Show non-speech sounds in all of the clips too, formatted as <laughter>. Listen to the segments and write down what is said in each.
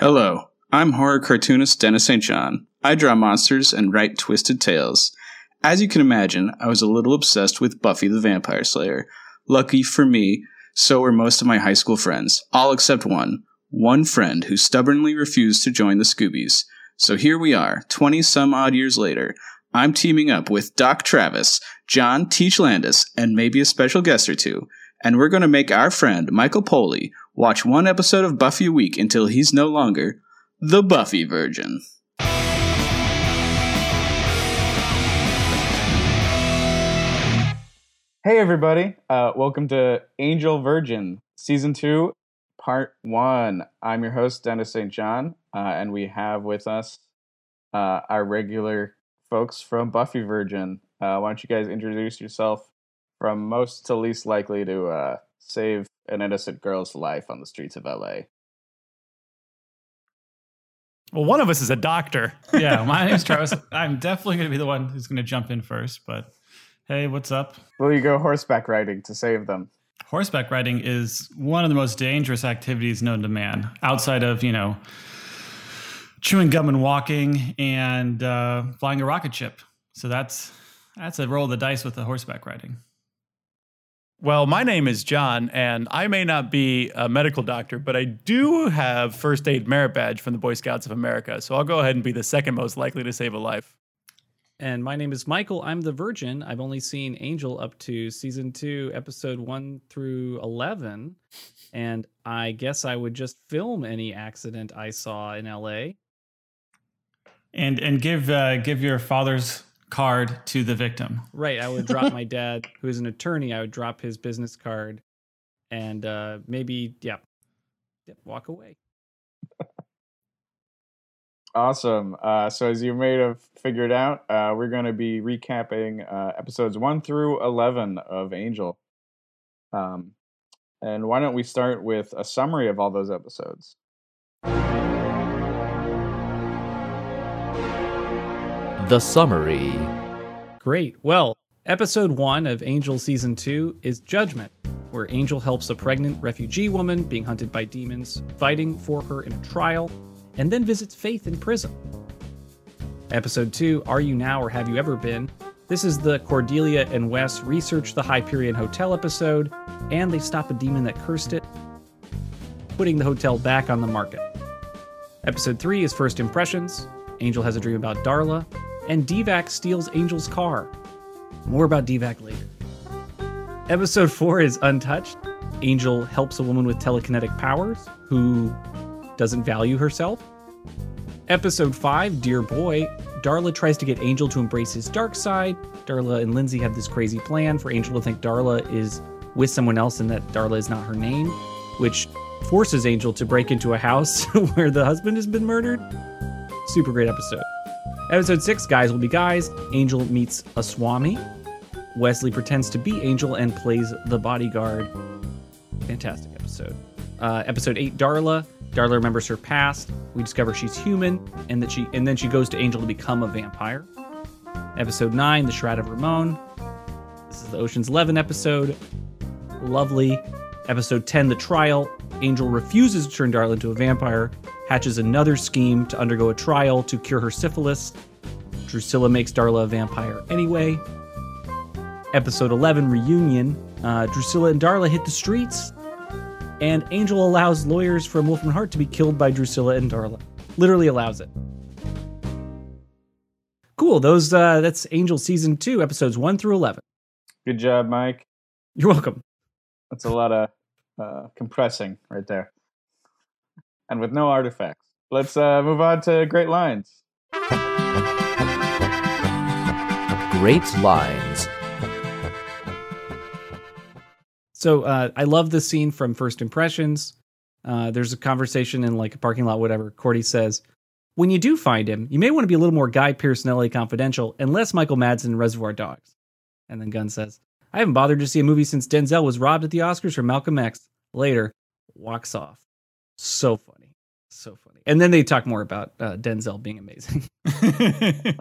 Hello, I'm horror cartoonist Dennis St. John. I draw monsters and write twisted tales. As you can imagine, I was a little obsessed with Buffy the Vampire Slayer. Lucky for me, so were most of my high school friends, all except one. One friend who stubbornly refused to join the Scoobies. So here we are, 20 some odd years later. I'm teaming up with Doc Travis, John Teach Landis, and maybe a special guest or two. And we're going to make our friend, Michael Poley, watch one episode of Buffy a week until he's no longer the Buffy Virgin. Hey, everybody. Uh, welcome to Angel Virgin, Season 2, Part 1. I'm your host, Dennis St. John, uh, and we have with us uh, our regular folks from Buffy Virgin. Uh, why don't you guys introduce yourself from most to least likely to uh, save an innocent girl's life on the streets of LA? Well, one of us is a doctor. <laughs> yeah, my name's Travis. I'm definitely going to be the one who's going to jump in first, but hey, what's up? Will you go horseback riding to save them? Horseback riding is one of the most dangerous activities known to man, outside of, you know, chewing gum and walking and uh, flying a rocket ship. So that's that's a roll of the dice with the horseback riding. Well, my name is John, and I may not be a medical doctor, but I do have first aid merit badge from the Boy Scouts of America. So I'll go ahead and be the second most likely to save a life. And my name is Michael. I'm the Virgin. I've only seen Angel up to season two, episode one through 11. And I guess I would just film any accident I saw in LA. And and give uh, give your father's card to the victim. Right. I would drop my <laughs> dad, who is an attorney, I would drop his business card and uh, maybe, yeah, yeah, walk away. Awesome. Uh, so, as you may have figured out, uh, we're going to be recapping uh, episodes 1 through 11 of Angel. Um, and why don't we start with a summary of all those episodes? The summary. Great. Well, episode one of Angel season two is Judgment, where Angel helps a pregnant refugee woman being hunted by demons, fighting for her in a trial, and then visits Faith in prison. Episode two, Are You Now or Have You Ever Been? This is the Cordelia and Wes research the Hyperion Hotel episode, and they stop a demon that cursed it, putting the hotel back on the market. Episode 3 is First Impressions. Angel has a dream about Darla, and Deevak steals Angel's car. More about Deevak later. Episode 4 is Untouched. Angel helps a woman with telekinetic powers who doesn't value herself. Episode 5, Dear Boy. Darla tries to get Angel to embrace his dark side. Darla and Lindsay have this crazy plan for Angel to think Darla is with someone else and that Darla is not her name, which forces Angel to break into a house <laughs> where the husband has been murdered. Super great episode. Episode 6, Guys Will Be Guys. Angel meets a Swami. Wesley pretends to be Angel and plays the bodyguard. Fantastic episode. Uh, episode 8, Darla. Darla remembers her past. We discover she's human, and that she and then she goes to Angel to become a vampire. Episode 9, The Shroud of Rahmon. This is the Ocean's Eleven episode. Lovely. Episode 10, The Trial. Angel refuses to turn Darla into a vampire, hatches another scheme to undergo a trial to cure her syphilis. Drusilla makes Darla a vampire anyway. Episode 11, Reunion. Uh, Drusilla and Darla hit the streets, and Angel allows lawyers from Hart to be killed by Drusilla and Darla. Literally allows it. Cool. Those uh, that's Angel season two, episodes one through eleven. Good job, Mike. You're welcome. That's a lot of uh, compressing right there. And with no artifacts. Let's uh, move on to Great Lines. Great lines. So uh, I love the scene from First Impressions. Uh, there's a conversation in like a parking lot, whatever. Cordy says, "When you do find him, you may want to be a little more Guy Pearce in LA Confidential and less Michael Madsen in Reservoir Dogs." And then Gunn says, "I haven't bothered to see a movie since Denzel was robbed at the Oscars for Malcolm X." Later, walks off. So funny, so funny. And then they talk more about uh, Denzel being amazing. <laughs>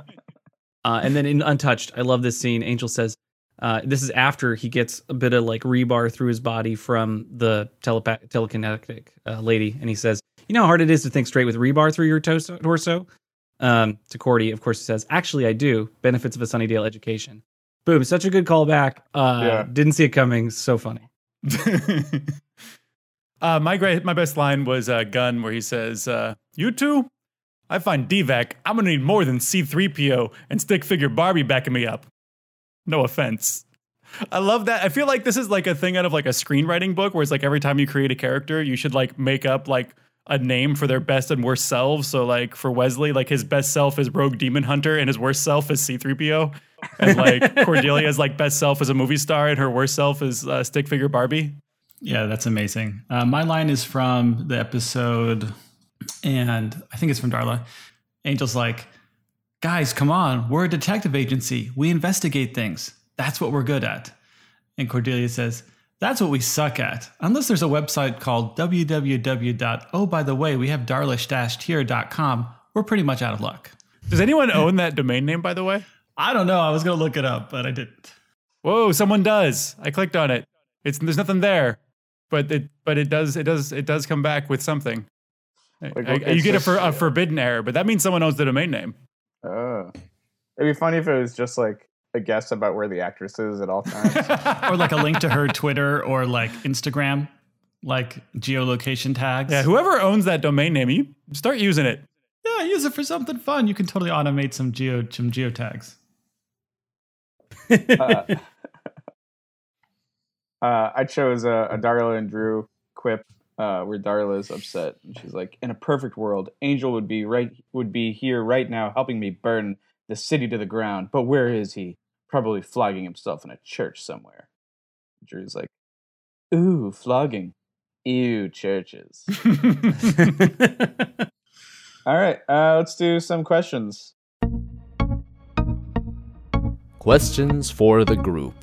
uh, and then in Untouched, I love this scene. Angel says, uh, this is after he gets a bit of like rebar through his body from the telepa- telekinetic uh, lady, and he says, You know how hard it is to think straight with rebar through your torso? torso? Um, to Cordy, of course, he says, Actually, I do. Benefits of a Sunnydale education. Boom. Such a good callback. Uh, Yeah. Didn't see it coming. So funny. <laughs> uh, my great, my best line was uh, Gunn, where he says, uh, "You two, I find Deevak. I'm gonna need more than C3PO and stick figure Barbie backing me up. No offense." I love that. I feel like this is like a thing out of like a screenwriting book, where it's like every time you create a character, you should like make up like a name for their best and worst selves. So like for Wesley, like his best self is Rogue Demon Hunter, and his worst self is C3PO. And like <laughs> Cordelia's like best self is a movie star, and her worst self is uh, stick figure Barbie. Yeah, that's amazing. Uh, my line is from the episode, and I think it's from Darla. Angel's like, guys, come on. We're a detective agency. We investigate things. That's what we're good at. And Cordelia says, that's what we suck at. Unless there's a website called www. Oh, by the way, we have darlish-here.com. We're pretty much out of luck. Does anyone own that domain name, by the way? I don't know. I was going to look it up, but I didn't. Whoa, someone does. I clicked on it. It's there's nothing there, but it but it does it does it does come back with something. Like, I- you get a, for, a forbidden error, but that means someone owns the domain name. Oh. It'd be funny if it was just like a guess about where the actress is at all times. <laughs> Or like a link to her <laughs> Twitter or like Instagram, like geolocation tags. yeah, whoever owns that domain name, you start using it. Yeah, use it for something fun. You can totally automate some geo some geotags. <laughs> uh, uh, I chose a, a Darla and Dru quip uh, where Darla is upset and she's like, "In a perfect world, Angel would be right would be here right now, helping me burn the city to the ground. But where is he? Probably flogging himself in a church somewhere." Dru's like, "Ooh, flogging. Ew, churches." <laughs> All right, uh, let's do some questions. Questions for the group.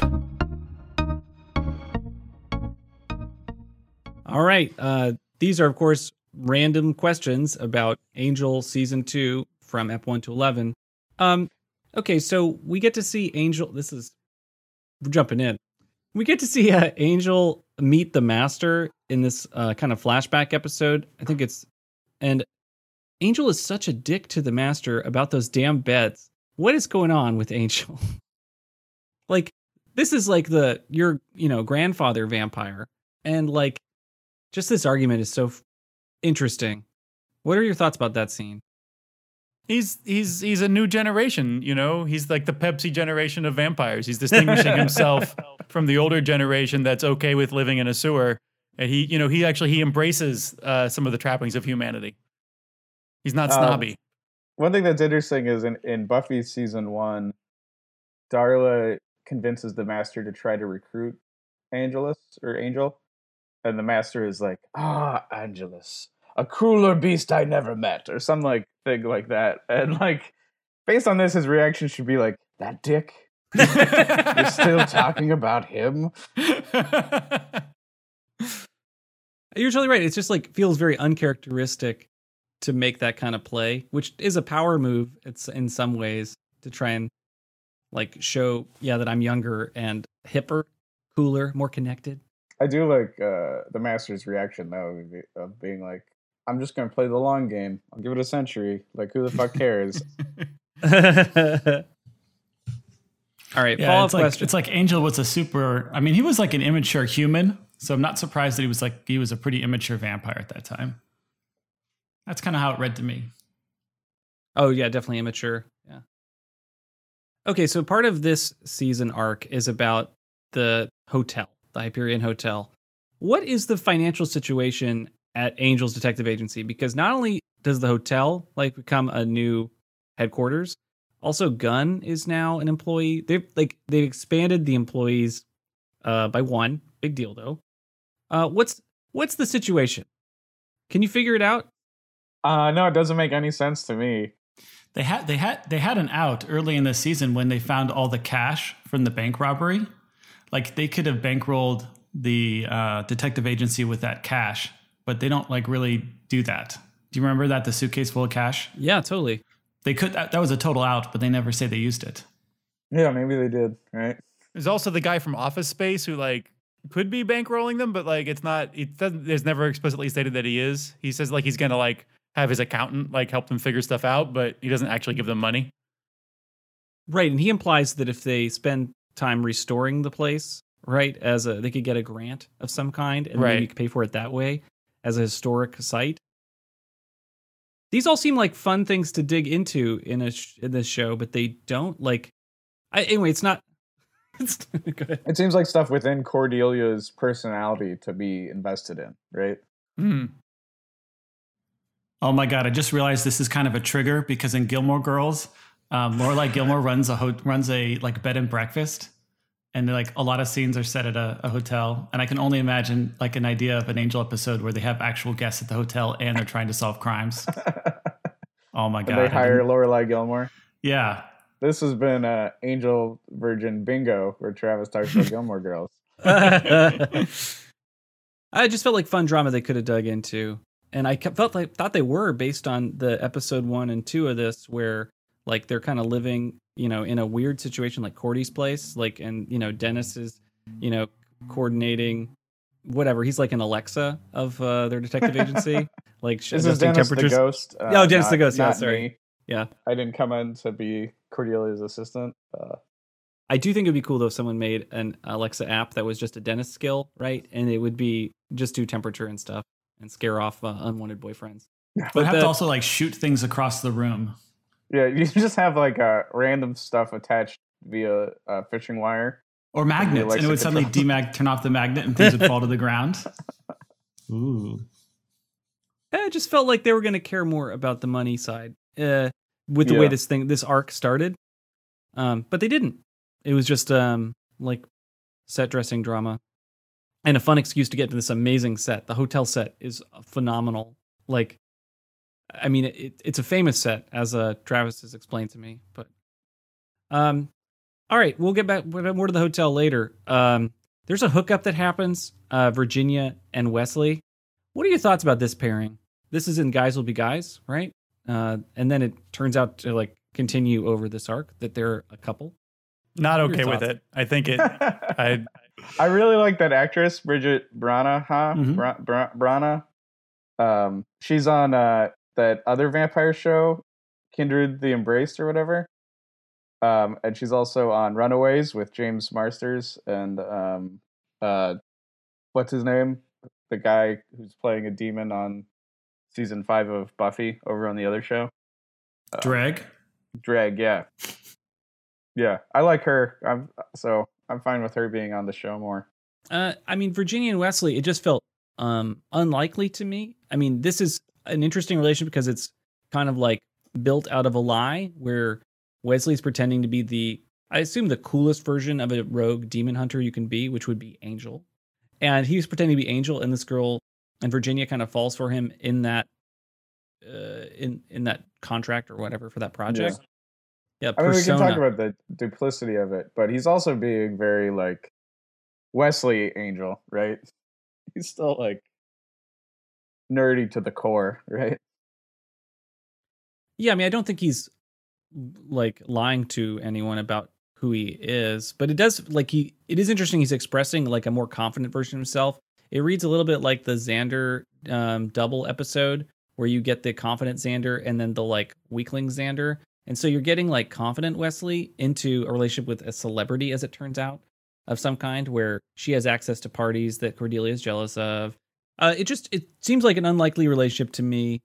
All right. Uh, these are, of course, random questions about Angel season two from Ep 1 to 11. Um, okay, so we get to see Angel. This is we're jumping in. We get to see uh, Angel meet the Master in this uh, kind of flashback episode. I think it's. And Angel is such a dick to the Master about those damn beds. What is going on with Angel? <laughs> like, this is like the your you know grandfather vampire, and like just this argument is so f- interesting. What are your thoughts about that scene? He's he's he's a new generation, you know. He's like the Pepsi generation of vampires. He's distinguishing himself <laughs> from the older generation that's okay with living in a sewer. And he, you know, he actually he embraces uh, some of the trappings of humanity. He's not Um, snobby. One thing that's interesting is in, in Buffy season one, Darla convinces the master to try to recruit Angelus or Angel. And the master is like, Ah, Angelus, a crueler beast I never met, or some like thing like that. And like based on this, his reaction should be like, That dick? You're still talking about him? <laughs> You're totally right. It's just like feels very uncharacteristic to make that kind of play, which is a power move. It's in some ways to try and like show, yeah, that I'm younger and hipper, cooler, more connected. I do like uh, the master's reaction though of being like, I'm just gonna play the long game. I'll give it a century. Like who the fuck cares? <laughs> All right, Yeah, follow up it's like question. it's like Angel was a super. I mean, he was like an immature human, so I'm not surprised that he was like he was a pretty immature vampire at that time. That's kind of how it read to me. Oh yeah, definitely immature. Yeah. Okay, so part of this season arc is about the hotel, the Hyperion Hotel. What is the financial situation at Angel's Detective Agency? Because not only does the hotel like become a new headquarters, also Gunn is now an employee. They've like they've expanded the employees uh, by one. Big deal though. Uh, what's what's the situation? Can you figure it out? Uh, no, it doesn't make any sense to me. They had they had they had an out early in the season when they found all the cash from the bank robbery. Like they could have bankrolled the uh, detective agency with that cash, but they don't like really do that. Do you remember that the suitcase full of cash? Yeah, totally. They could that, that was a total out, but they never say they used it. Yeah, maybe they did, right? There's also the guy from Office Space who like could be bankrolling them, but like it's not. It doesn't. There's never explicitly stated that he is. He says like he's gonna like have his accountant like help them figure stuff out, but he doesn't actually give them money. Right, and he implies that if they spend time restoring the place, right, as a they could get a grant of some kind and Right. maybe pay for it that way as a historic site. These all seem like fun things to dig into in a sh- in this show, but they don't like. I, anyway, it's not. <laughs> It's, <laughs> go. It seems like stuff within Cordelia's personality to be invested in, right? Hmm. Oh my god! I just realized this is kind of a trigger because in Gilmore Girls, um, Lorelai Gilmore runs a ho- runs a like bed and breakfast, and like a lot of scenes are set at a, a hotel. And I can only imagine like an idea of an Angel episode where they have actual guests at the hotel and they're trying to solve crimes. <laughs> Oh my And god! they I hire didn't- Lorelai Gilmore. Yeah, This has been uh, Angel Virgin Bingo, where Travis talks <laughs> about Gilmore Girls. <laughs> I just felt like fun drama they could have dug into, and I kept, felt like thought they were based on the episode one and two of this, where like they're kind of living, you know, in a weird situation like Cordy's place, like, and you know, Dennis is, you know, coordinating whatever. He's like an Alexa of uh, their detective agency, <laughs> like sh- This is adjusting Dennis the temperatures. Ghost. uh, Oh, Dennis the Ghost, yeah, sorry. me. Yeah. I didn't come in to be Cordelia's assistant. Uh, I do think it'd be cool though if someone made an Alexa app that was just a dentist skill, right? And it would be just do temperature and stuff and scare off uh, unwanted boyfriends. but have the- to also like shoot things across the room. Yeah, you <laughs> just have like uh, random stuff attached via uh, fishing wire. Or magnets, and it to would suddenly <laughs> demag turn off the magnet and things would fall to the ground. <laughs> Ooh. It just felt like they were going to care more about the money side uh, with the way this thing, this arc started. Um, but they didn't. It was just um, like set dressing drama and a fun excuse to get to this amazing set. The hotel set is phenomenal. Like, I mean, it, it's a famous set, as uh, Travis has explained to me. But, um, all right, we'll get back more to the hotel later. Um, there's a hookup that happens. Uh, Virginia and Wesley. What are your thoughts about this pairing? This is in Guys Will Be Guys, right? Uh, and then it turns out to like continue over this arc that they're a couple. Not okay with it. I think it. <laughs> I I really like that actress, Brigid Brannagh, huh? Mhm. Bra- Bra- Brannagh. Um, she's on uh, that other vampire show, Kindred the Embraced or whatever. Um, and she's also on Runaways with James Marsters and um, uh, what's his name? The guy who's playing a demon on season five of Buffy over on the other show. Uh, Dreg. Drag, yeah, yeah. I like her. I'm so I'm fine with her being on the show more. Uh, I mean, Virginia and Wesley, it just felt um, unlikely to me. I mean, this is an interesting relationship because it's kind of like built out of a lie where Wesley's pretending to be the, I assume, the coolest version of a rogue demon hunter you can be, which would be Angel. And he's pretending to be Angel, and this girl and Virginia kind of falls for him in that, uh, in in that contract or whatever for that project. Yeah, I mean, we can talk about the duplicity of it, but he's also being very like Wesley Angel, right? <laughs> He's still like nerdy to the core, right? Yeah, I mean, I don't think he's like lying to anyone about who he is, but it does like he. It is interesting. He's expressing like a more confident version of himself. It reads a little bit like the Xander um, double episode where you get the confident Xander and then the like weakling Xander, and so you're getting like confident Wesley into a relationship with a celebrity, as it turns out, of some kind, where she has access to parties that Cordelia is jealous of. Uh, it just it seems like an unlikely relationship to me.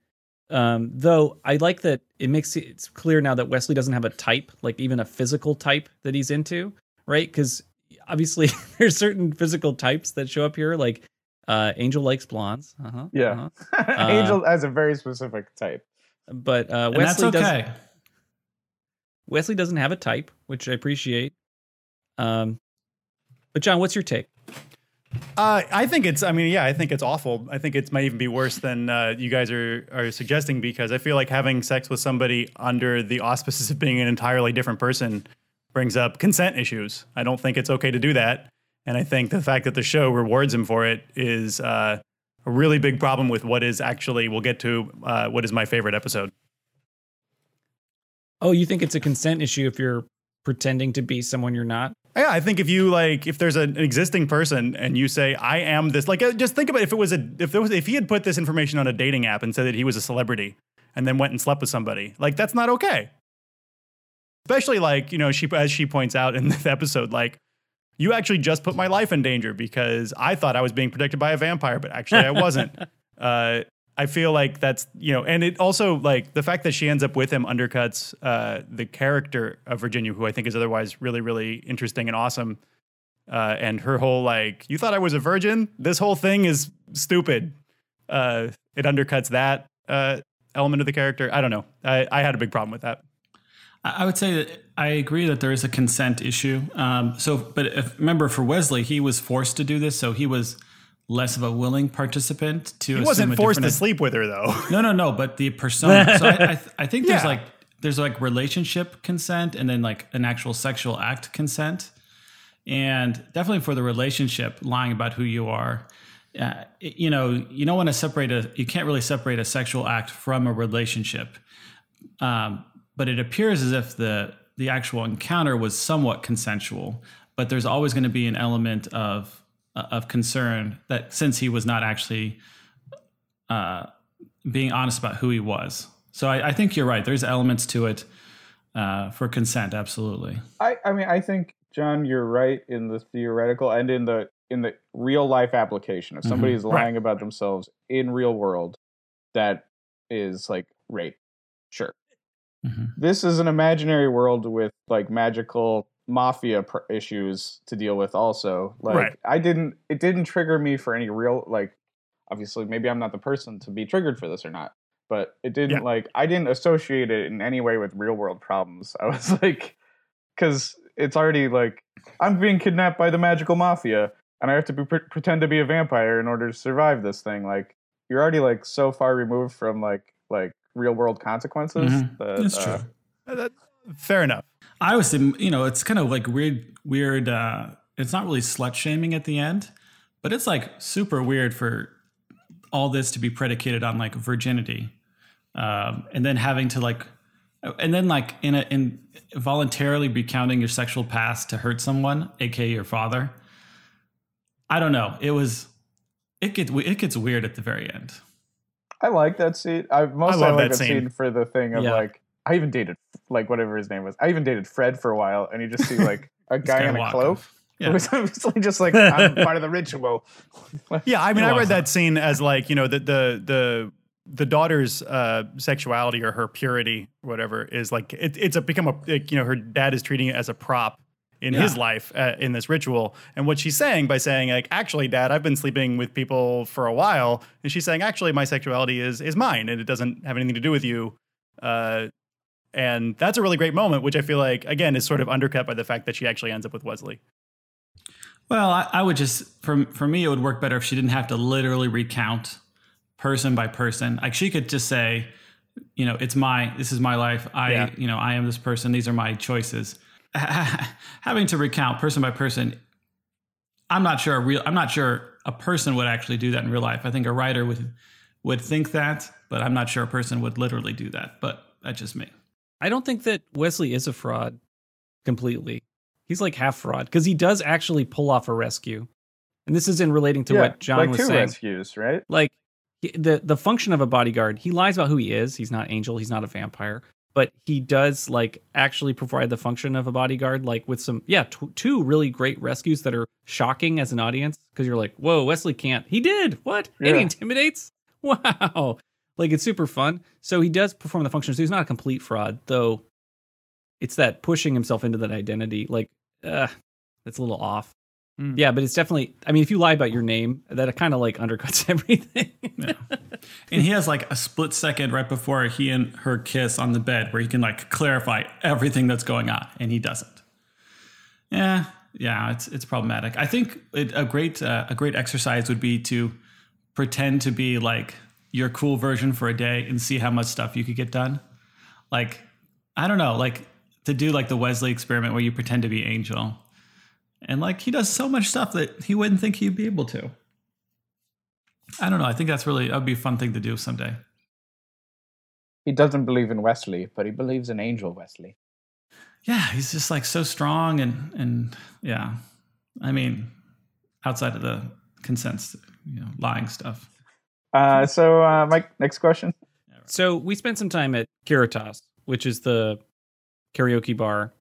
Um, though I like that it makes it it's clear now that Wesley doesn't have a type, like even a physical type that he's into, right? Because obviously <laughs> there's certain physical types that show up here, like uh, Angel likes blondes, uh-huh, Yeah. uh-huh. <laughs> Angel has a very specific type. but uh, And that's Wesley does okay. Wesley doesn't have a type, which I appreciate. Um, but John, what's your take? Uh, I think it's. I mean, yeah, I think it's awful. I think it might even be worse than uh, you guys are are suggesting because I feel like having sex with somebody under the auspices of being an entirely different person brings up consent issues. I don't think it's okay to do that, and I think the fact that the show rewards him for it is uh, a really big problem with what is actually. We'll get to uh, what is my favorite episode. Oh, you think it's a consent issue if you're pretending to be someone you're not? Yeah, I think if you like, if there's an existing person and you say, "I am this," like, uh, just think about if it was a, if there was, if he had put this information on a dating app and said that he was a celebrity, and then went and slept with somebody, like that's not okay. Especially like you know, she as she points out in <laughs> this episode, like you actually just put my life in danger because I thought I was being protected by a vampire, but actually I wasn't. <laughs> uh, I feel like that's you know, and it also like the fact that she ends up with him undercuts uh, the character of Virginia, who I think is otherwise really, really interesting and awesome. Uh, and her whole like, you thought I was a virgin. This whole thing is stupid. Uh, it undercuts that uh, element of the character. I don't know. I, I had a big problem with that. I would say that I agree that there is a consent issue. Um, so, but if, remember, for Wesley, he was forced to do this, so he was less of a willing participant to. He wasn't forced to sleep with her though. <laughs> No, no, no. But the persona. so I, I, th- I think there's Yeah. like there's like relationship consent and then like an actual sexual act consent, and definitely for the relationship, lying about who you are. Uh, you know, you don't want to separate a. You can't really separate a sexual act from a relationship. Um, but it appears as if the the actual encounter was somewhat consensual. But there's always going to be an element of of concern that since he was not actually uh, being honest about who he was. So I, I think you're right. There's elements to it uh, for consent, absolutely. I, I mean, I think John, you're right in the theoretical and in the in the real life application. If somebody is lying about themselves in real world, that is like rape. Sure. Mhm. This is an imaginary world with like magical mafia pr- issues to deal with. Also, like Right. I didn't, it didn't trigger me for any real like. Obviously, maybe I'm not the person to be triggered for this or not, but it didn't Yeah. like I didn't associate it in any way with real world problems. <laughs> I was like, because it's already like I'm being kidnapped by the magical mafia, and I have to be, pre- pretend to be a vampire in order to survive this thing. Like you're already like so far removed from like like real world consequences. Mhm. That, That's uh, true. That- fair enough. I always, think, you know, it's kind of like weird, weird. Uh, it's not really slut shaming at the end, but it's like super weird for all this to be predicated on like virginity, um, and then having to like, and then like in a in voluntarily recounting your sexual past to hurt someone, aka your father. I don't know. It was, it gets it gets weird at the very end. I like that scene. I mostly love like that that scene. scene for the thing of Yeah. like I even dated like whatever his name was. I even dated Fred for a while, and you just see like a <laughs> guy in a cloak. <laughs> Yeah. It was obviously just like <laughs> I'm part of the ritual. Yeah, I mean, I read that scene as like you know the the the the daughter's uh, sexuality or her purity, whatever, is like it, it's a become a like, you know her dad is treating it as a prop in his life uh, in this ritual, and what she's saying by saying like actually, dad, I've been sleeping with people for a while, and she's saying actually my sexuality is is mine and it doesn't have anything to do with you. Uh, and that's a really great moment, which I feel like again is sort of undercut by the fact that she actually ends up with Wesley. Well, I, I would just for for me, it would work better if she didn't have to literally recount person by person. Like she could just say, you know, it's my this is my life. I Yeah. you know I am this person. These are my choices. <laughs> Having to recount person by person, I'm not sure a real. I'm not sure a person would actually do that in real life. I think a writer would would think that, but I'm not sure a person would literally do that. But that's just me. I don't think that Wesley is a fraud completely. He's like half fraud because he does actually pull off a rescue. And this is in relating to yeah, what John like was two saying. rescues, right? Like the the function of a bodyguard, he lies about who he is. He's not Angel, he's not a vampire, but he does like actually provide the function of a bodyguard like with some yeah, t- two really great rescues that are shocking as an audience because you're like, "Whoa, Wesley can't." He did. What? And he intimidates? <laughs> Wow. Like it's super fun. So he does perform the function. So he's not a complete fraud, though. It's that pushing himself into that identity, like, uh, that's a little off. Mm. Yeah, but it's definitely. I mean, if you lie about your name, that kind of like undercuts <laughs> everything. Yeah. and he has like a split second right before he and her kiss on the bed where he can like clarify everything that's going on, and he doesn't. Yeah, yeah, it's it's problematic. I think it, a great uh, a great exercise would be to pretend to be like your cool version for a day and see how much stuff you could get done. Like, I don't know, like to do like the Wesley experiment where you pretend to be Angel. And like he does so much stuff that he wouldn't think he'd be able to. I don't know. I think that's really that would be a fun thing to do someday. He doesn't believe in Wesley, but he believes in Angel Wesley. yeah, he's just like so strong and and yeah. I mean, outside of the consents, you know, lying stuff. Uh, so, uh, Mike, next question. So we spent some time at Caritas, which is the karaoke bar.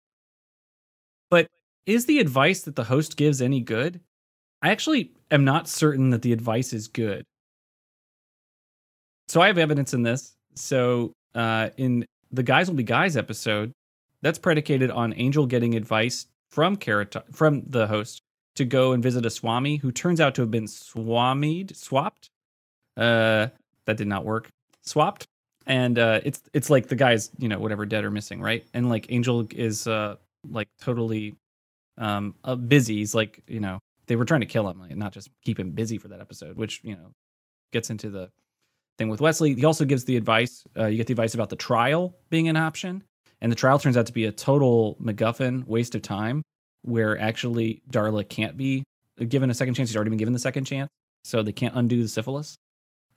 But is the advice that the host gives any good? I actually am not certain that the advice is good. So I have evidence in this. So uh, in the Guys Will Be Guys episode, that's predicated on Angel getting advice from Caritas, from the host to go and visit a swami who turns out to have been swamied, swapped. Uh, that did not work. Swapped and uh, it's it's like the guy's you know whatever dead or missing, right? And like Angel is uh, like totally um, uh, busy. He's like you know they were trying to kill him, like, not just keep him busy for that episode, which you know gets into the thing with Wesley. He also gives the advice. Uh, you get the advice about the trial being an option, and the trial turns out to be a total MacGuffin waste of time, where actually Darla can't be given a second chance. He's already been given the second chance, so they can't undo the syphilis.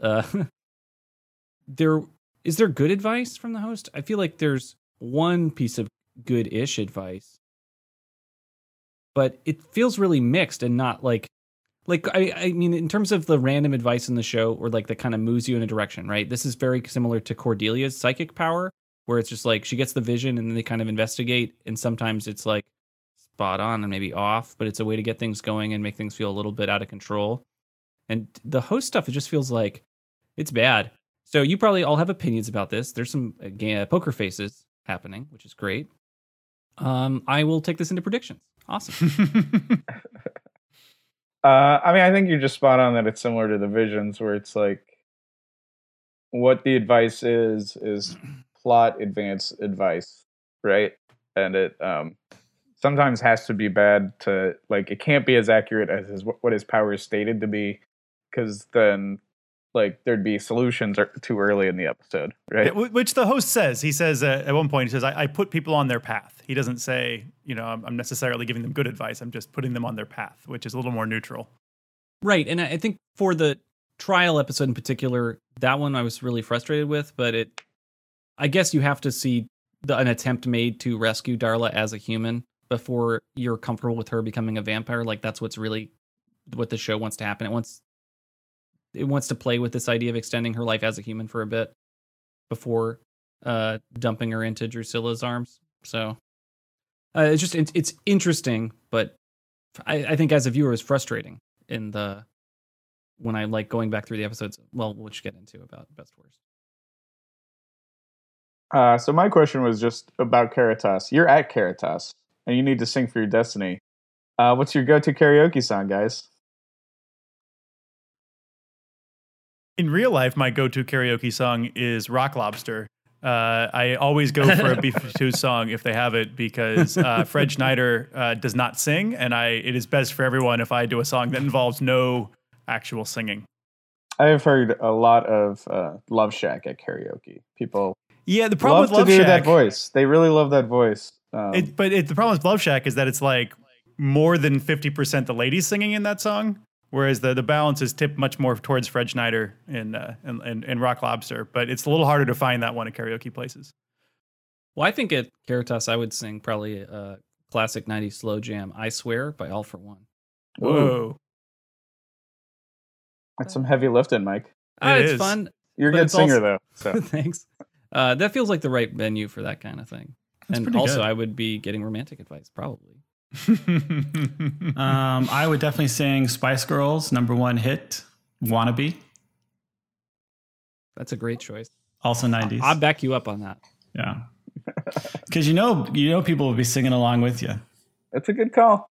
Uh, <laughs> there is there good advice from the host? I feel like there's one piece of good-ish advice, but it feels really mixed and not like like I, I mean in terms of the random advice in the show or like that kind of moves you in a direction right? This is very similar to cordelia's psychic power where it's just like she gets the vision and then they kind of investigate and sometimes it's like spot on and maybe off but it's a way to get things going and make things feel a little bit out of control. And the host stuff it just feels like it's bad so you probably all have opinions about this. There's some uh, poker faces happening, which is great. Um, I will take this into predictions. Awesome. <laughs> uh, I mean, I think you're just spot on that it's similar to the visions, where it's like what the advice is is <clears throat> plot advance advice, right? And it um, sometimes has to be bad to like it can't be as accurate as his, what his power is stated to be, because then like there'd be solutions too early in the episode, right? Yeah, which the host says. He says uh, at one point, he says, I, I, put people on their path." He doesn't say, you know, I'm, I'm, necessarily giving them good advice. I'm just putting them on their path, which is a little more neutral. Right, and I think for the trial episode in particular, that one I was really frustrated with. But it, I guess you have to see the, an attempt made to rescue Darla as a human before you're comfortable with her becoming a vampire. Like that's what's really what the show wants to happen. It wants it wants to play with this idea of extending her life as a human for a bit before uh, dumping her into Drusilla's arms. So uh, it's just it's, it's interesting, but I, I, think as a viewer, it's frustrating in the when I like going back through the episodes. Well, which get into about best worst. Uh, so my question was just about Caritas. You're at Caritas, and you need to sing for your destiny. Uh, what's your go-to karaoke song, guys? In real life, my go-to karaoke song is Rock Lobster. Uh, I always go for a B-52 <laughs> song if they have it because uh, Fred <laughs> Schneider uh, does not sing, and I it is best for everyone if I do a song that involves no actual singing. I have heard a lot of uh, Love Shack at karaoke. People, yeah, the problem love with Love Shack, that voice. They really love that voice. Um, it, but it, the problem with Love Shack is that it's like more than fifty percent the ladies singing in that song whereas the the balance is tipped much more towards Fred Schneider in, uh, in, in, in Rock Lobster. But it's a little harder to find that one at karaoke places. Well, I think at Caritas I would sing probably a classic '90s slow jam, "I Swear" by All-4-One. Whoa, that's some heavy lifting, Mike. Uh, it's is. fun. You're a good singer, also, though. <laughs> So. thanks. Uh, that feels like the right venue for that kind of thing. That's and also, good. I would be getting romantic advice, probably. Um, I would definitely sing Spice Girls number one hit, "Wannabe." That's a great choice. Also nineties. I'll back you up on that. Yeah, because you know you know people will be singing along with you. That's a good call.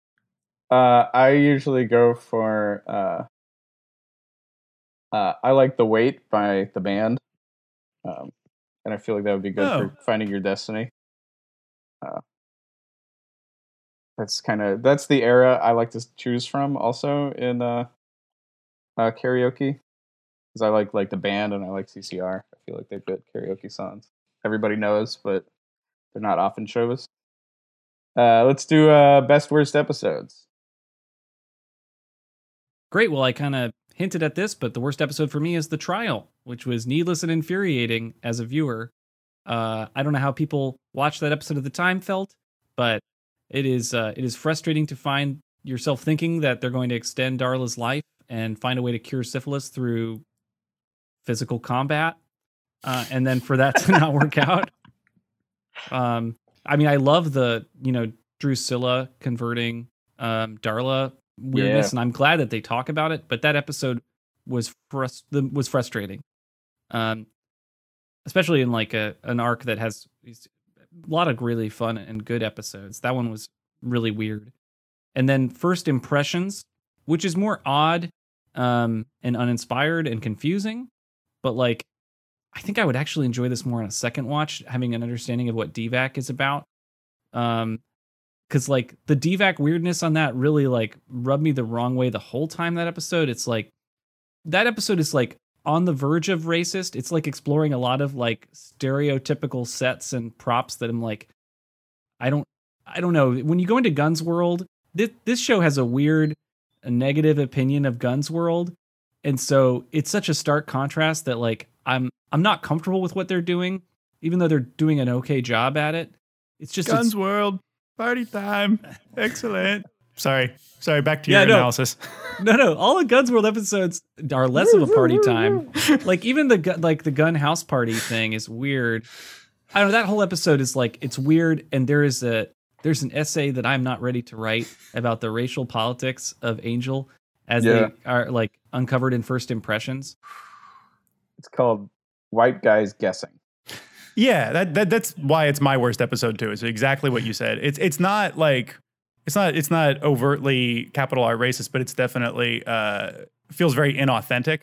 Uh, I usually go for. Uh, uh, I like "The Weight" by the band, um, and I feel like that would be good oh. for finding your destiny. Uh, that's kind of that's the era I like to choose from. Also in uh, uh karaoke, because I like like the band and I like CCR. I feel like they're good karaoke songs. Everybody knows, but they're not often shows. Uh, let's do uh, best worst episodes. Great. Well, I kind of hinted at this, but the worst episode for me is the trial, which was needless and infuriating as a viewer. Uh, I don't know how people watched that episode at the time felt but it is uh, it is frustrating to find yourself thinking that they're going to extend Darla's life and find a way to cure syphilis through physical combat, uh, and then for that to not work out. <laughs> Um, I mean, I love the you know Drusilla converting um, Darla weirdness, Yeah. and I'm glad that they talk about it. But that episode was frus- the- was frustrating, um, especially in like a an arc that has these- a lot of really fun and good episodes. That one was really weird. And then first impressions, which is more odd um, and uninspired and confusing, but like I think I would actually enjoy this more on a second watch, having an understanding of what Deevak is about. Um, because like the Deevak weirdness on that really like rubbed me the wrong way the whole time that episode. It's like that episode is like on the verge of racist. It's like exploring a lot of like stereotypical sets and props that I'm like, I don't, I don't know. When you go into Gunn's World, this this show has a weird, a negative opinion of Gunn's World, and so it's such a stark contrast that like I'm I'm not comfortable with what they're doing, even though they're doing an okay job at it. It's just Guns it's, World, party time. Excellent. Sorry. Sorry, back to Yeah, your no. analysis. <laughs> no no all the Gunn's World episodes are less of a party <laughs> time. like even the gu- like the gun house party thing is weird. I don't know that whole episode is like it's weird and there is a there's an essay that I'm not ready to write about the racial politics of Angel as Yeah. they are like uncovered in first impressions. It's called White Guys Guessing. Yeah, that, that that's why it's my worst episode too. It's exactly what you said. It's it's not like it's not it's not overtly capital R racist, but it's definitely uh, feels very inauthentic,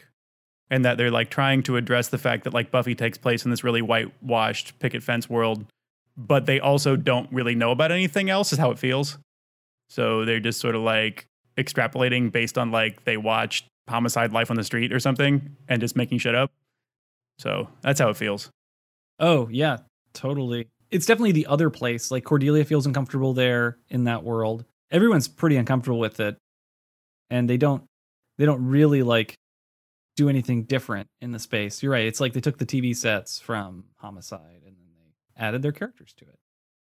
and that they're like trying to address the fact that like Buffy takes place in this really whitewashed picket fence world, but they also don't really know about anything else. Is how it feels. So they're just sort of like extrapolating based on like they watched Homicide: Life on the Street or something, and just making shit up. So that's how it feels. Oh yeah, totally. It's definitely the other place. Like Cordelia feels uncomfortable there in that world. Everyone's pretty uncomfortable with it, and they don't they don't really like do anything different in the space. You're right. It's like they took the TV sets from Homicide and then they added their characters to it.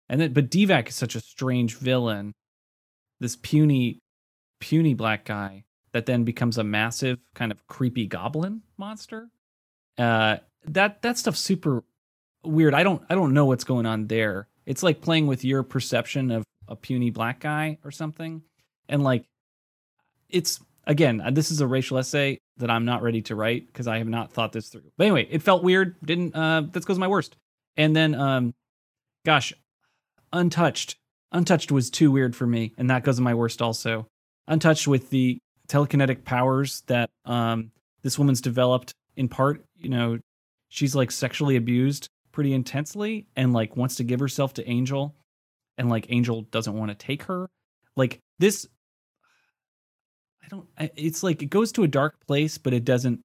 And then, but Deevak is such a strange villain. This puny, puny black guy that then becomes a massive kind of creepy goblin monster. Uh, that that stuff's super weird. I don't I don't know what's going on there. It's like playing with your perception of a puny black guy or something. And like it's again, uh, this is a racial essay that I'm not ready to write because I have not thought this through. But anyway, it felt weird. Didn't uh that goes my worst. And then um gosh, untouched. Untouched was too weird for me, and that goes in my worst also. Untouched with the telekinetic powers that um this woman's developed in part, you know, she's like sexually abused pretty intensely and like wants to give herself to Angel and like Angel doesn't want to take her. Like this I don't it's like it goes to a dark place but it doesn't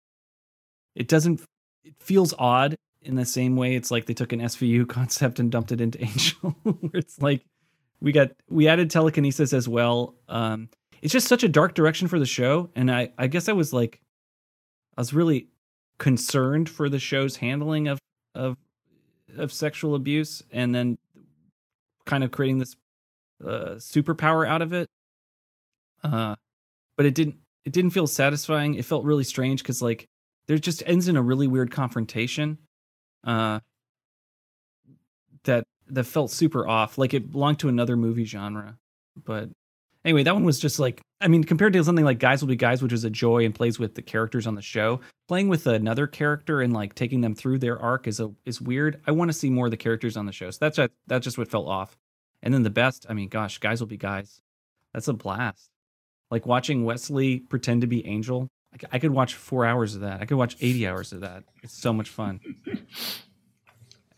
it doesn't it feels odd in the same way it's like they took an SVU <laughs> concept and dumped it into Angel <laughs> where it's like we got we added telekinesis as well. Um it's just such a dark direction for the show and I I guess I was like I was really concerned for the show's handling of of of sexual abuse and then kind of creating this uh, superpower out of it. Uh but it didn't it didn't feel satisfying. It felt really strange because like there just ends in a really weird confrontation uh that that felt super off. Like it belonged to another movie genre but anyway that one was just like i mean compared to something like guys will be guys which is a joy and plays with the characters on the show playing with another character and like taking them through their arc is a is weird. I want to see more of the characters on the show. So that's just, that's just what felt off. And then the best i mean gosh guys will be guys. That's a blast. Like watching wesley pretend to be angel I could watch four hours of that. I could watch 80 hours of that. It's so much fun.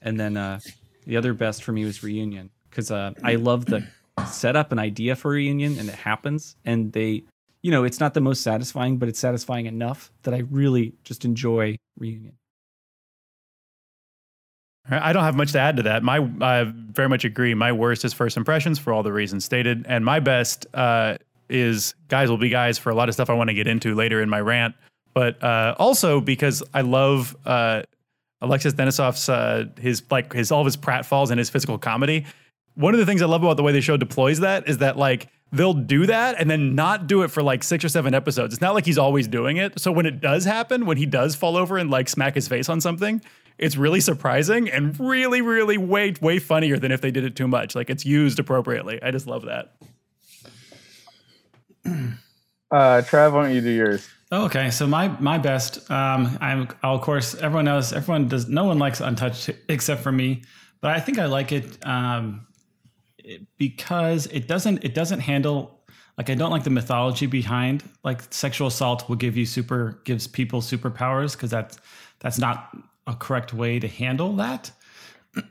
And then uh the other best for me was reunion because uh, I love the setup an idea for reunion, and it happens, and they, you know, it's not the most satisfying, but it's satisfying enough that I really just enjoy reunion. I don't have much to add to that. My I very much agree. My worst is first impressions for all the reasons stated, and my best uh, is guys will be guys for a lot of stuff I want to get into later in my rant, but uh, also because I love uh, Alexis Denisof's uh, his like his all of his pratfalls and his physical comedy. One of the things I love about the way the show deploys that is that like they'll do that and then not do it for like six or seven episodes. It's not like he's always doing it. So when it does happen, when he does fall over and like smack his face on something, it's really surprising and really, really way, way funnier than if they did it too much. Like it's used appropriately. I just love that. <clears throat> Uh, Trav, why don't you do yours? Okay, so my my best. Um, I'm I'll, of course everyone knows everyone does. No one likes Untouched except for me, but I think I like it um, it- because it doesn't it doesn't handle like I don't like the mythology behind like sexual assault will give you super gives people superpowers because that's that's not a correct way to handle that <clears throat>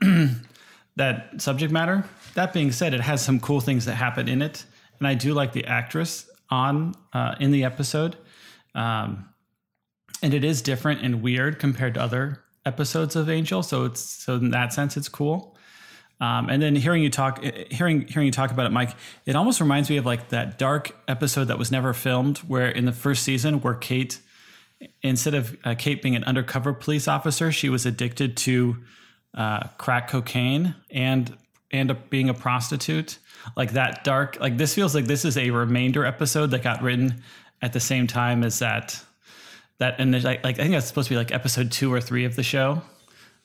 that subject matter. That being said, it has some cool things that happen in it, and I do like the actress on uh, in the episode. Um, and it is different and weird compared to other episodes of Angel. So it's so in that sense, it's cool. Um, and then hearing you talk, eh, hearing hearing you talk about it, Mike, it almost reminds me of like that dark episode that was never filmed, where in the first season, where Kate, instead of uh, Kate being an undercover police officer, she was addicted to uh, crack cocaine and and a, being a prostitute. Like that dark, like this feels like this is a remainder episode that got written at the same time as that that and like, like I think that's supposed to be like episode two or three of the show.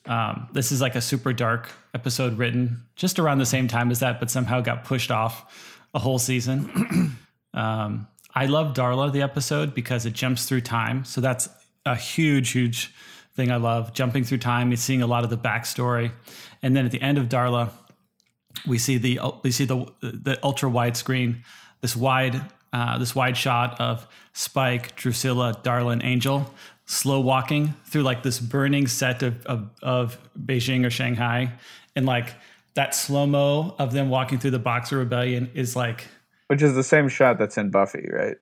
Um, this is like a super dark episode written just around the same time as that, but somehow got pushed off a whole season. <clears throat> um, I love Darla the episode because it jumps through time, so that's a huge, huge thing I love. Jumping through time, it's seeing a lot of the backstory, and then at the end of Darla, we see the we see the the ultra wide screen, this wide uh, this wide shot of Spike, Drusilla, Darla, and Angel slow walking through like this burning set of of, of Beijing or Shanghai, and like that slow mo of them walking through the Boxer Rebellion is like Which is the same shot that's in Buffy, right?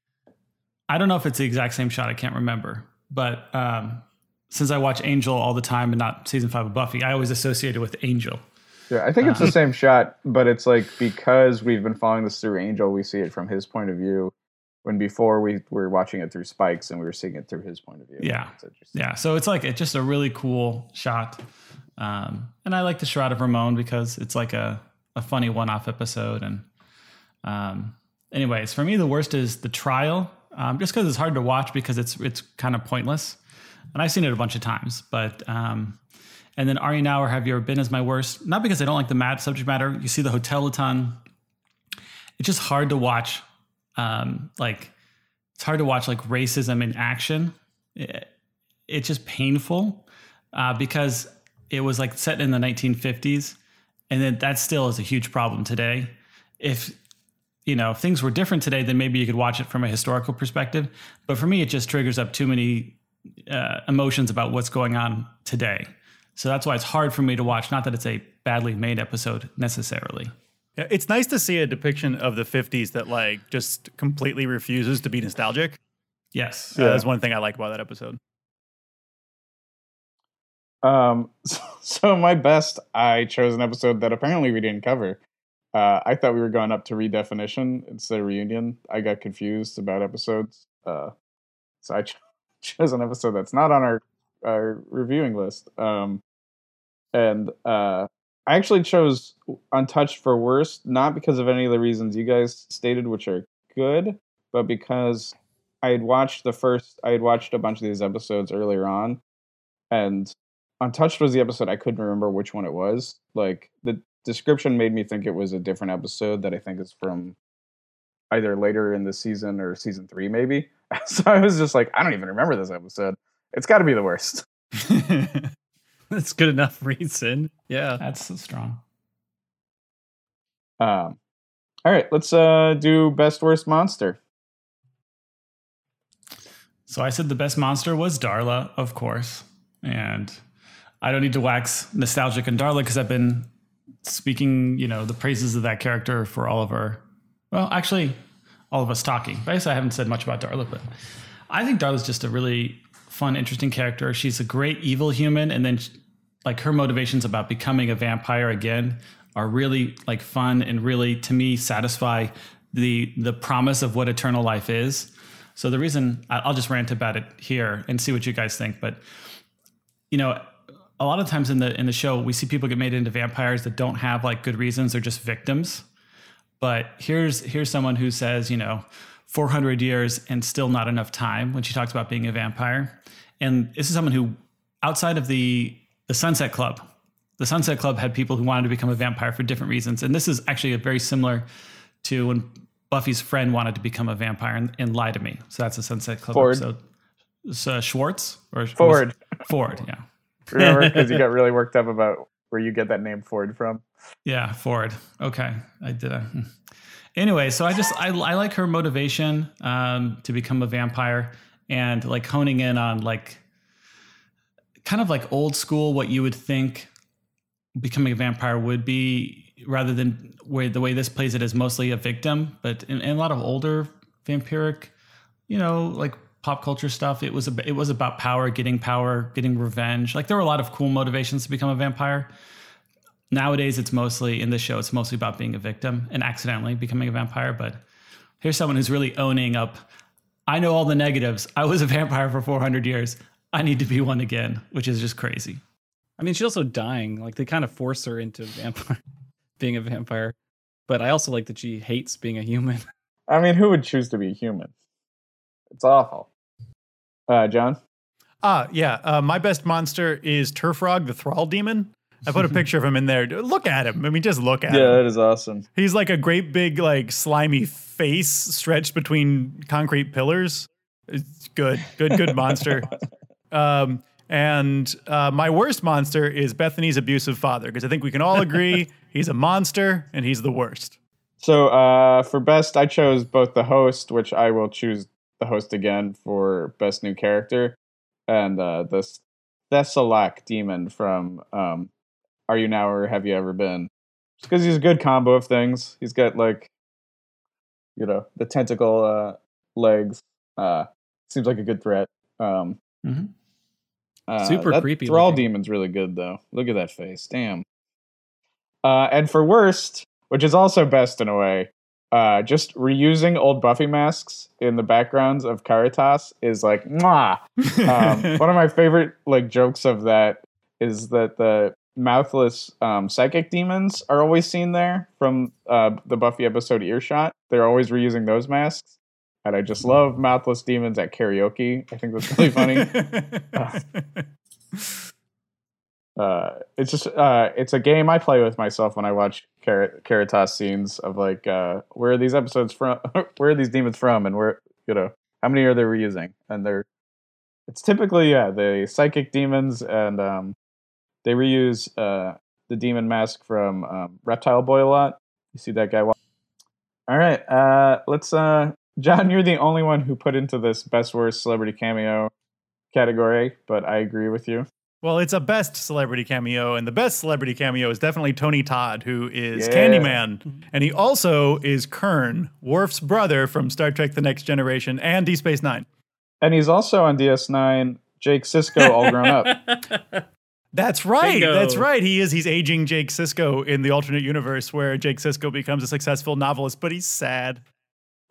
I don't know if it's the exact same shot. I can't remember, but um, since I watch Angel all the time and not season five of Buffy, I always associate it with Angel. Yeah, I think it's the same shot, but it's like because we've been following this through Angel, we see it from his point of view. When before we were watching it through Spikes and we were seeing it through his point of view. Yeah. Yeah, so it's like it's just a really cool shot, um, and I like the Shroud of Rahmon because it's like a a funny one off episode. And um, anyways, for me, the worst is the trial, um, just because it's hard to watch because it's it's kind of pointless, and I've seen it a bunch of times. But um, and then Are You Now or Have You Ever Been is my worst, not because I don't like the mad subject matter. You see the hotel a ton. It's just hard to watch. Um, like it's hard to watch like racism in action. It- it's just painful uh, because it was like set in the 1950s, and then that still is a huge problem today. If you know if things were different today, then maybe you could watch it from a historical perspective. But for me, it just triggers up too many uh, emotions about what's going on today. So that's why it's hard for me to watch. Not that it's a badly made episode necessarily. Yeah, it's nice to see a depiction of the 50s that like just completely refuses to be nostalgic. Yes. Uh, that's one thing I like about that episode. Um, <laughs> so, so my best, I chose an episode that apparently we didn't cover. Uh, I thought we were going up to redefinition instead of reunion. I got confused about episodes. Uh, so I ch- <laughs> chose an episode that's not on our our reviewing list. Um, and uh, I actually chose Untouched for worst, not because of any of the reasons you guys stated, which are good, but because I had watched the first. I had watched a bunch of these episodes earlier on, and Untouched was the episode I couldn't remember which one it was. Like the description made me think it was a different episode that I think is from either later in the season or season three, maybe. <laughs> So I was just like, I don't even remember this episode. It's got to be the worst. <laughs> <laughs> That's good enough reason. Yeah. That's so strong. Um, all right, let's uh, do best worst monster. So I said the best monster was Darla, of course. And I don't need to wax nostalgic on Darla because I've been speaking, you know, the praises of that character for all of our, well, actually, all of us talking. But I guess I haven't said much about Darla, but I think Darla's just a really fun, interesting character. She's a great evil human, and then like her motivations about becoming a vampire again are really like fun and really to me satisfy the the promise of what eternal life is. So the reason I'll just rant about it here and see what you guys think, but you know, a lot of times in the in the show we see people get made into vampires that don't have like good reasons they're just victims but here's here's someone who says you know 400 years and still not enough time when she talks about being a vampire and this is someone who outside of the the sunset club the sunset club had people who wanted to become a vampire for different reasons and this is actually a very similar to when buffy's friend wanted to become a vampire and, and lie to me so that's a sunset club Ford. episode so schwartz or Ford. ford yeah Remember? <laughs> Because you got really worked up about where you get that name Ford from. Yeah, Ford. Okay, I did. A, hmm. Anyway, so I just I, I like her motivation um, to become a vampire and like honing in on like kind of like old school what you would think becoming a vampire would be rather than where the way this plays it is mostly a victim. But in, in a lot of older vampiric you know like pop culture stuff it was a, it was about power getting power getting revenge. Like there were a lot of cool motivations to become a vampire nowadays it's mostly in this show it's mostly about being a victim and accidentally becoming a vampire but here's someone who's really owning up i know all the negatives i was a vampire for 400 years i need to be one again which is just crazy I mean, she's also dying. Like they kind of force her into vampire, <laughs> being a vampire. But I also like that she hates being a human. <laughs> I mean, who would choose to be human? It's awful. Uh, John? Ah, yeah. Uh, my best monster is Turfrog, the Thrall Demon. I put a picture of him in there. Look at him. I mean, just look at Yeah, him. Yeah, that is awesome. He's like a great big, like slimy face stretched between concrete pillars. It's good, good, good monster. <laughs> Um, and uh, my worst monster is Bethany's abusive father because I think we can all agree <laughs> he's a monster and he's the worst. So uh, for best, I chose both the host, which I will choose the host again for best new character, and uh, the Thesulac demon from um, Are You Now or Have You Ever Been? Just because he's a good combo of things. He's got like, you know, the tentacle uh, legs. Uh, seems like a good threat. Um, mm-hmm. uh, Super that creepy Thrall looking. demon's really good though. Look at that face. Damn. Uh, and for worst, which is also best in a way, uh, just reusing old Buffy masks in the backgrounds of Caritas is like, mwah. <laughs> Um, one of my favorite like jokes of that is that the mouthless um, psychic demons are always seen there from uh, the Buffy episode Earshot. They're always reusing those masks, and I just love mouthless demons at karaoke. I think that's really funny. <laughs> uh, it's just uh, it's a game I play with myself when I watch Car- Caritas scenes of like uh, where are these episodes from? <laughs> where are these demons from? And where you know how many are they reusing? And they're it's typically yeah the psychic demons and um, they reuse uh, the demon mask from um, Reptile Boy a lot. You see that guy? Walk- All right, uh, let's. Uh, <laughs> John, you're the only one who put into this best worst celebrity cameo category, but I agree with you. Well, it's a best celebrity cameo, and the best celebrity cameo is definitely Tony Todd, who is Yeah. Candyman. And he also is Kurn, Worf's brother from Star Trek The Next Generation and Deep Space Nine. And he's also on DS9, Jake Sisko, all grown up. <laughs> That's right. Bingo. That's right. He is. He's aging Jake Sisko in the alternate universe where Jake Sisko becomes a successful novelist, but he's sad. <laughs>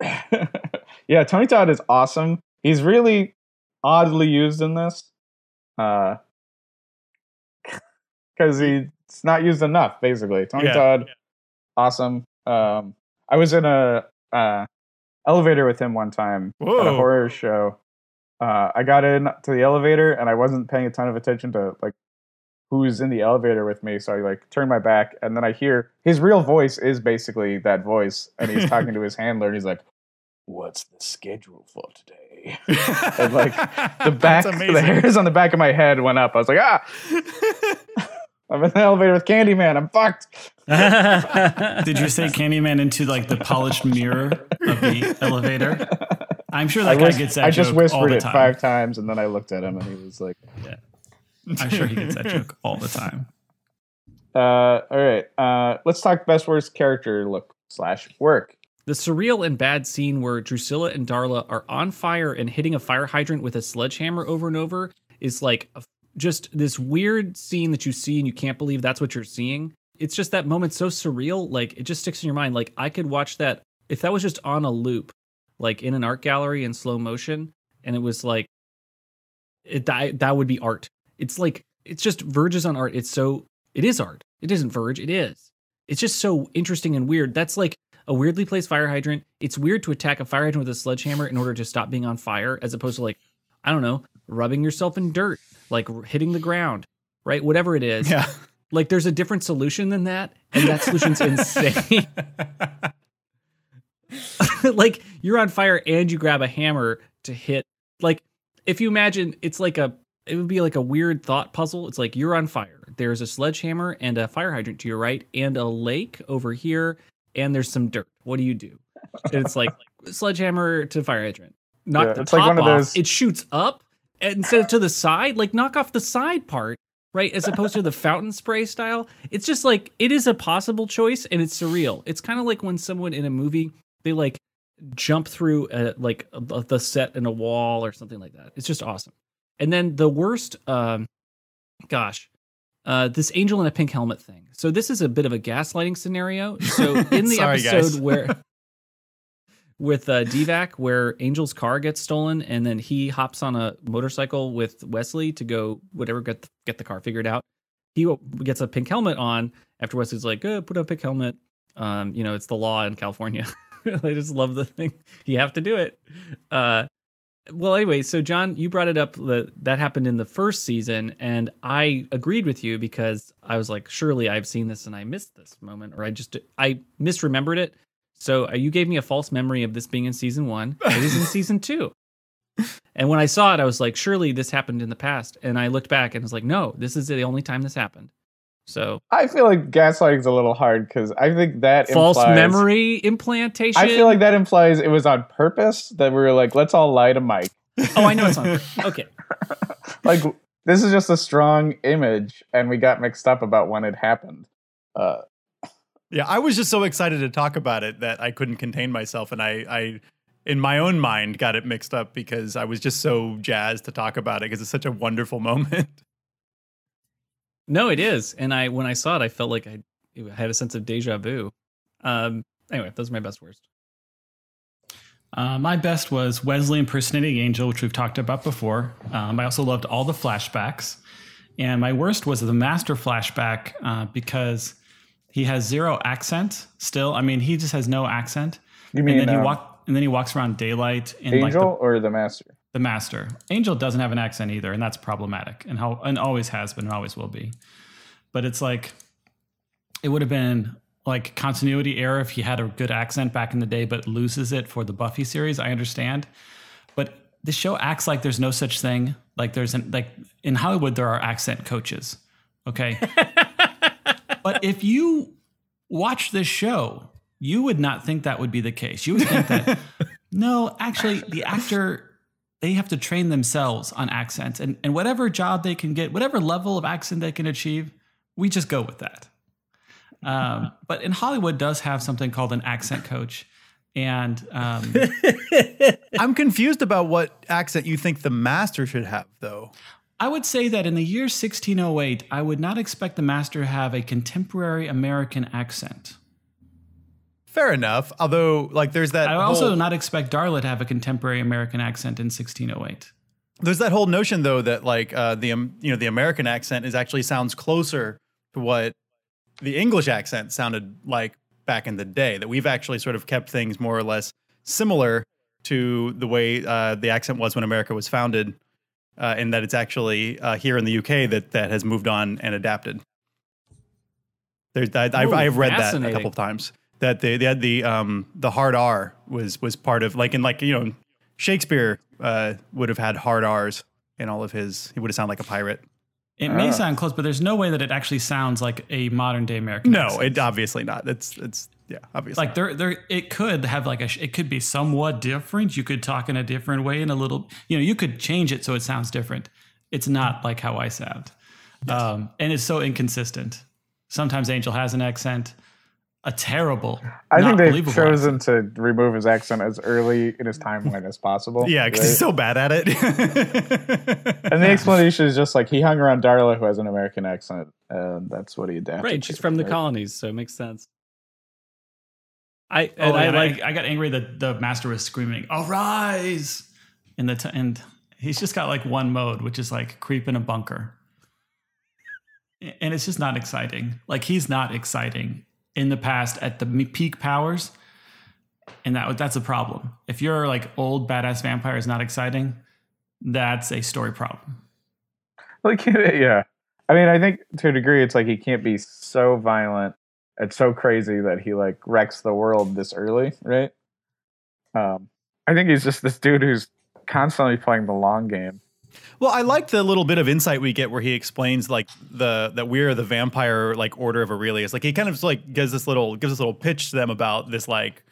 yeah, Tony Todd is awesome. He's really oddly used in this. Uh <laughs> because he's not used enough, basically. Tony Yeah, Todd, awesome. Um I was in a uh elevator with him one time at a horror show. Uh I got in to the elevator and I wasn't paying a ton of attention to like who's in the elevator with me. So I like turn my back and then I hear his real voice is basically that voice. And he's talking to his <laughs> handler and he's like, What's the schedule for today? <laughs> And like the back, That's <laughs> the hairs on the back of my head went up. I was like, ah, I'm in the elevator with Candyman. I'm fucked. Did you say Candyman into like the polished mirror of the elevator? I'm sure I, that guy whis- gets that I just joke all whispered the it time. five times and then I looked at him and he was like, <laughs> I'm sure he gets that joke all the time. uh, all right, uh, let's talk best worst character look slash work. The surreal and bad scene where Drusilla and Darla are on fire and hitting a fire hydrant with a sledgehammer over and over is like a, just this weird scene that you see and you can't believe that's what you're seeing. It's just that moment so surreal, like it just sticks in your mind. Like I could watch that if that was just on a loop, like in an art gallery in slow motion, and it was like it that that would be art. It's like it's just verges on art. It's so it is art. It isn't verge. It is. It's just so interesting and weird. That's like a weirdly placed fire hydrant. It's weird to attack a fire hydrant with a sledgehammer in order to stop being on fire, as opposed to like I don't know, rubbing yourself in dirt, like hitting the ground, right? Whatever it is. Yeah. Like there's a different solution than that, and that solution's insane. <laughs> <laughs> like you're on fire and you grab a hammer to hit. Like if you imagine, it's like a it would be like a weird thought puzzle. It's like you're on fire. There's a sledgehammer and a fire hydrant to your right, and a lake over here, and there's some dirt. What do you do? And it's like <laughs> sledgehammer to fire hydrant. Knock Yeah, the it's top like one of off. those- It shoots up instead of to the side. Like knock off the side part, right? As opposed to the <laughs> fountain spray style. It's just like it is a possible choice, and it's surreal. It's kind of like when someone in a movie they like jump through a, like a, the set in a wall or something like that. It's just awesome. And then the worst, um, gosh, uh, this angel in a pink helmet thing. So this is a bit of a gaslighting scenario. So in <laughs> the Sorry, episode where <laughs> with uh, Deevak, where Angel's car gets stolen, and then he hops on a motorcycle with Wesley to go whatever get the, get the car figured out. He gets a pink helmet on after Wesley's like, "Good, put on a pink helmet." Um, you know, it's the law in California. <laughs> I just love the thing. You have to do it. Uh, well, anyway, so John, you brought it up that that happened in the first season, and I agreed with you because I was like, surely I've seen this and I missed this moment, or I just I misremembered it. So uh, you gave me a false memory of this being in season one. It is in <laughs> season two. And when I saw it, I was like, surely this happened in the past. And I looked back and was like, no, this is the only time this happened. So I feel like gaslighting is a little hard because I think that false implies- memory implantation. I feel like that implies it was on purpose that we were like, let's all lie to Mike. Oh, I know it's on. <laughs> Okay. Like this is just a strong image, and we got mixed up about when it happened. Uh, Yeah, I was just so excited to talk about it that I couldn't contain myself, and I, I, in my own mind, got it mixed up because I was just so jazzed to talk about it because it's such a wonderful <laughs> moment. No, it is. And I when I saw it, I felt like I had a sense of deja vu. Um, anyway, those are my best worst. Uh, my best was Wesley impersonating Angel, which we've talked about before. Um, I also loved all the flashbacks. And my worst was the master flashback uh, because he has zero accent still. I mean, he just has no accent. you mean and then he um, walk and then he walks around daylight in Angel like the, or the Master? The master. Angel doesn't have an accent either, and that's problematic, and how and always has been, and always will be. But it's like it would have been like continuity error if he had a good accent back in the day, but loses it for the Buffy series. I understand, but the show acts like there's no such thing. Like there's an like in Hollywood there are accent coaches. Okay, <laughs> but if you watch this show, you would not think that would be the case. You would think that <laughs> no, actually, the actor they have to train themselves on accents and, and whatever job they can get, whatever level of accent they can achieve, we just go with that. Um, <laughs> but in Hollywood does have something called an accent coach. And um, <laughs> I'm confused about what accent you think the master should have, though. I would say that in the year 1608, I would not expect the master to have a contemporary American accent. Fair enough. Although, like, there's that. I would also whole- not expect Darla to have a contemporary American accent in 1608. there's that whole notion though that like uh, the um, you know the American accent is actually sounds closer to what the English accent sounded like back in the day. That we've actually sort of kept things more or less similar to the way uh, the accent was when America was founded, uh, and that it's actually uh, here in the UK that that has moved on and adapted. There's I, I've, I've read that a couple of times. That they, they had the um the hard R was was part of like in like you know Shakespeare uh, would have had hard R's in all of his. He would have sounded like a pirate. It may Ah. sound close, but there's no way that it actually sounds like a modern day American No, accent. it obviously not. It's it's yeah, obviously. like there there it could have like a it could be somewhat different you could talk in a different way in a little you know you could change it so it sounds different it's not like how i sound um and it's so inconsistent sometimes angel has an accent a terrible I think they've chosen accent. to remove his accent as early in his timeline as possible. <laughs> yeah, because right? he's so bad at it. <laughs> And the explanation is just like he hung around Darla, who has an American accent, and that's what he adapted. Right, she's to, from the colonies, so it makes sense. I oh, and I and like I, I got angry that the master was screaming arise in the t- and he's just got like one mode which is like creep in a bunker and it's just not exciting. Like he's not exciting in the past at the peak powers, and that that's a problem. If your like old badass vampire is not exciting, that's a story problem. Like, <laughs> yeah. I mean, I think to a degree, it's like he can't be so violent and so crazy that he like wrecks the world this early, right? Um, I think he's just this dude who's constantly playing the long game. Well, I like the little bit of insight we get where he explains like the that we're the vampire like order of Aurelius. Like he kind of like gives this little gives this little pitch to them about this like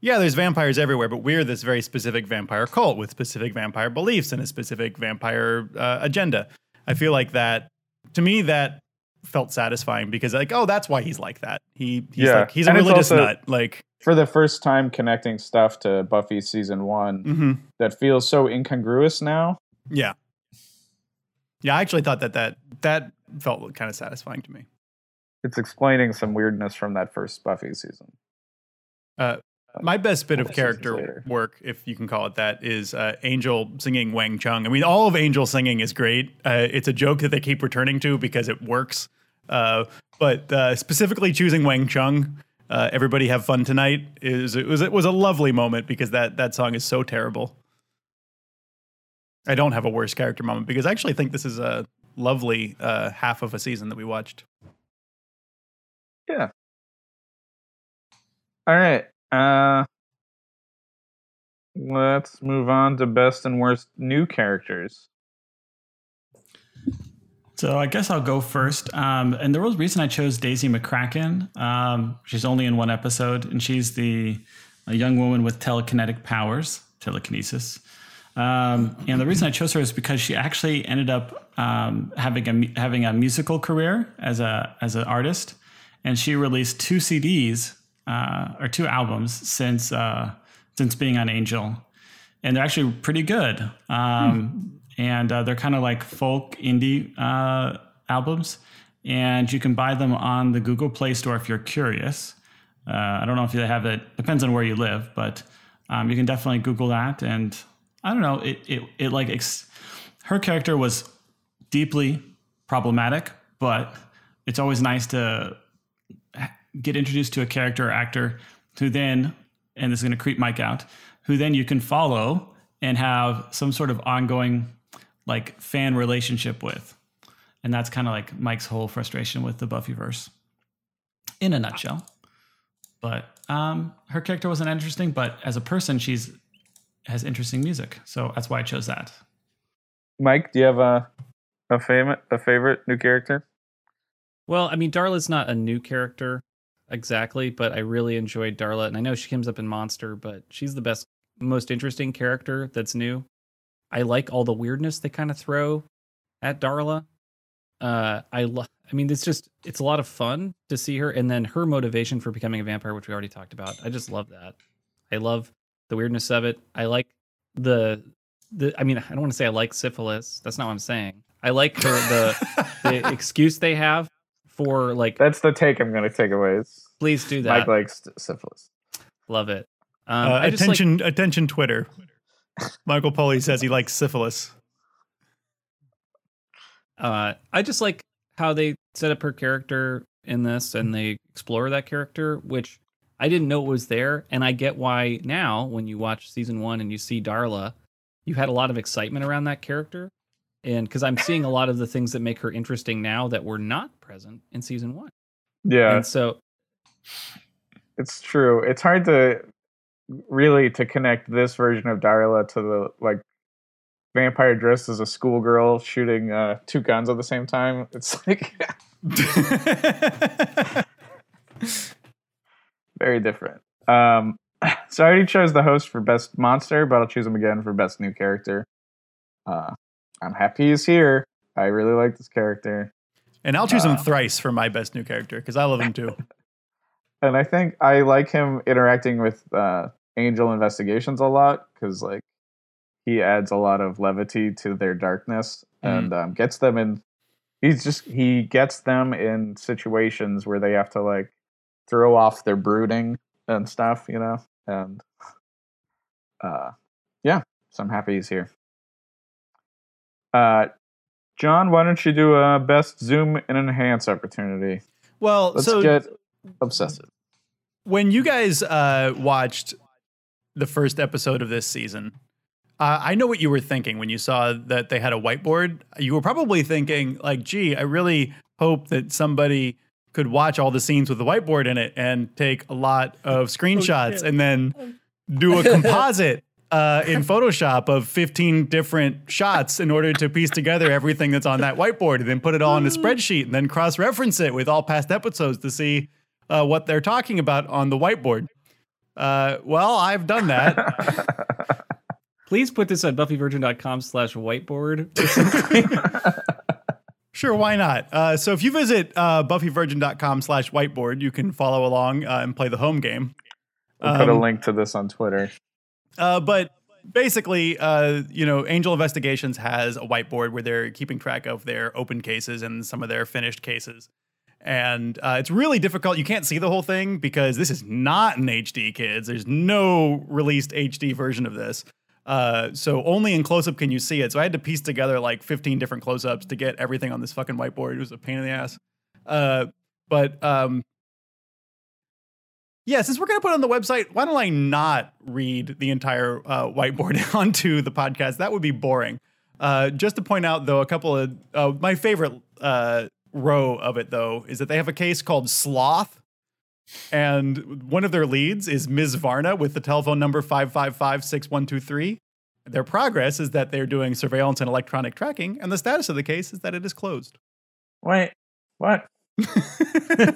yeah, there's vampires everywhere, but we're this very specific vampire cult with specific vampire beliefs and a specific vampire uh, agenda. I feel like that to me that felt satisfying because like oh that's why he's like that. He he's Yeah. like he's a And it's religious also- nut. Like For the first time connecting stuff to Buffy season one mhm. that feels so incongruous now. yeah. Yeah, I actually thought that that that felt kind of satisfying to me. It's explaining some weirdness from that first Buffy season. Uh, my best bit of character work, if you can call it that, is uh, Angel singing Wang Chung. I mean, all of Angel singing is great. Uh, it's a joke that they keep returning to because it works. Uh, but uh, specifically choosing Wang Chung, uh, "Everybody Have Fun Tonight," is it was it was a lovely moment because that that song is so terrible. I don't have a worse character moment because I actually think this is a lovely uh, half of a season that we watched. Yeah. All right. Uh let's move on to best and worst new characters. So I guess I'll go first. Um, and the real reason I chose Daisy McCrackin, um, she's only in one episode, and she's the a young woman with telekinetic powers, telekinesis. Um, and the reason I chose her is because she actually ended up um, having a having a musical career as a as an artist, and she released two CDs uh, or two albums since uh, since being on Angel, and they're actually pretty good. Um, And uh, they're kind of like folk indie uh, albums, and you can buy them on the Google Play Store if you're curious. Uh, I don't know if they have it. Depends on where you live, but um, you can definitely Google that. And I don't know. It it it like ex- her character was deeply problematic, but it's always nice to get introduced to a character or actor who then, and this is going to creep Mike out, who then you can follow and have some sort of ongoing like fan relationship with. And that's kind of like Mike's whole frustration with the Buffyverse in a nutshell. But um, her character wasn't interesting, but as a person, she's has interesting music. So that's why I chose that. Mike, do you have a a favorite a favorite new character? Well, I mean, Darla's not a new character exactly, but I really enjoyed Darla, and I know she comes up in Monster, but she's the best, most interesting character that's new. I like all the weirdness they kind of throw at Darla. Uh, I love. I mean, it's just it's a lot of fun to see her, and then her motivation for becoming a vampire, which we already talked about. I just love that. I love the weirdness of it. I like the the. I mean, I don't want to say I like syphilis. That's not what I'm saying. I like her the the <laughs> excuse they have for like That's the take I'm going to take away. Is please do that Mike likes syphilis. love it um, Uh, I just like, attention, attention, Twitter. Michael Polly says he likes syphilis. uh, I just like how they set up her character in this and they explore that character which I didn't know it was there and I get why now when you watch season 1 and you see Darla you had a lot of excitement around that character and cuz I'm seeing a lot of the things that make her interesting now that were not present in season 1 Yeah, and so it's true. It's hard to really to connect this version of Darla to the like vampire dressed as a schoolgirl shooting uh, two guns at the same time. It's like <laughs> <laughs> <laughs> very different. Um, <laughs> so I already chose the host for best monster, but I'll choose him again for best new character. Uh, I'm happy he's here. I really like this character. and I'll choose him Uh, thrice for my best new character because I love him too. <laughs> and I think I like him interacting with uh, Angel Investigations a lot because like he adds a lot of levity to their darkness and um, gets them in. He's just he gets them in situations where they have to like throw off their brooding and stuff, you know, and uh, yeah. So I'm happy he's here. Uh, John, why don't you do a best zoom and enhance opportunity? Well, Let's so get obsessive. when you guys uh, watched the first episode of this season, uh, I know what you were thinking when you saw that they had a whiteboard. You were probably thinking, like, gee, I really hope that somebody could watch all the scenes with the whiteboard in it and take a lot of <laughs> screenshots and then do a <laughs> composite uh, in Photoshop of 15 different shots in order to piece together everything that's on that whiteboard and then put it all in a <laughs> spreadsheet and then cross reference it with all past episodes to see uh, what they're talking about on the whiteboard. Uh, well, I've done that. Please put this on buffyvirgin.com slash whiteboard. Sure, why not? Uh, so if you visit uh, buffyvirgin.com slash whiteboard, you can follow along uh, and play the home game. We'll put a Um, link to this on Twitter. Uh, but basically, uh, you know, Angel Investigations has a whiteboard where they're keeping track of their open cases and some of their finished cases. And uh, it's really difficult. You can't see the whole thing because this is not in HD, kids. There's no released HD version of this. Uh, so only in close up can you see it. So I had to piece together like 15 different close ups to get everything on this fucking whiteboard. It was a pain in the ass. Uh, but um, yeah, since we're going to put it on the website, why don't I not read the entire uh, whiteboard <laughs> onto the podcast? That would be boring. Uh, just to point out, though, a couple of uh, my favorite uh, row of it, though, is that they have a case called Sloth. And one of their leads is Ms. Varna with the telephone number 555 6123. Their progress is that they're doing surveillance and electronic tracking, and the status of the case is that it is closed. Wait, what? <laughs>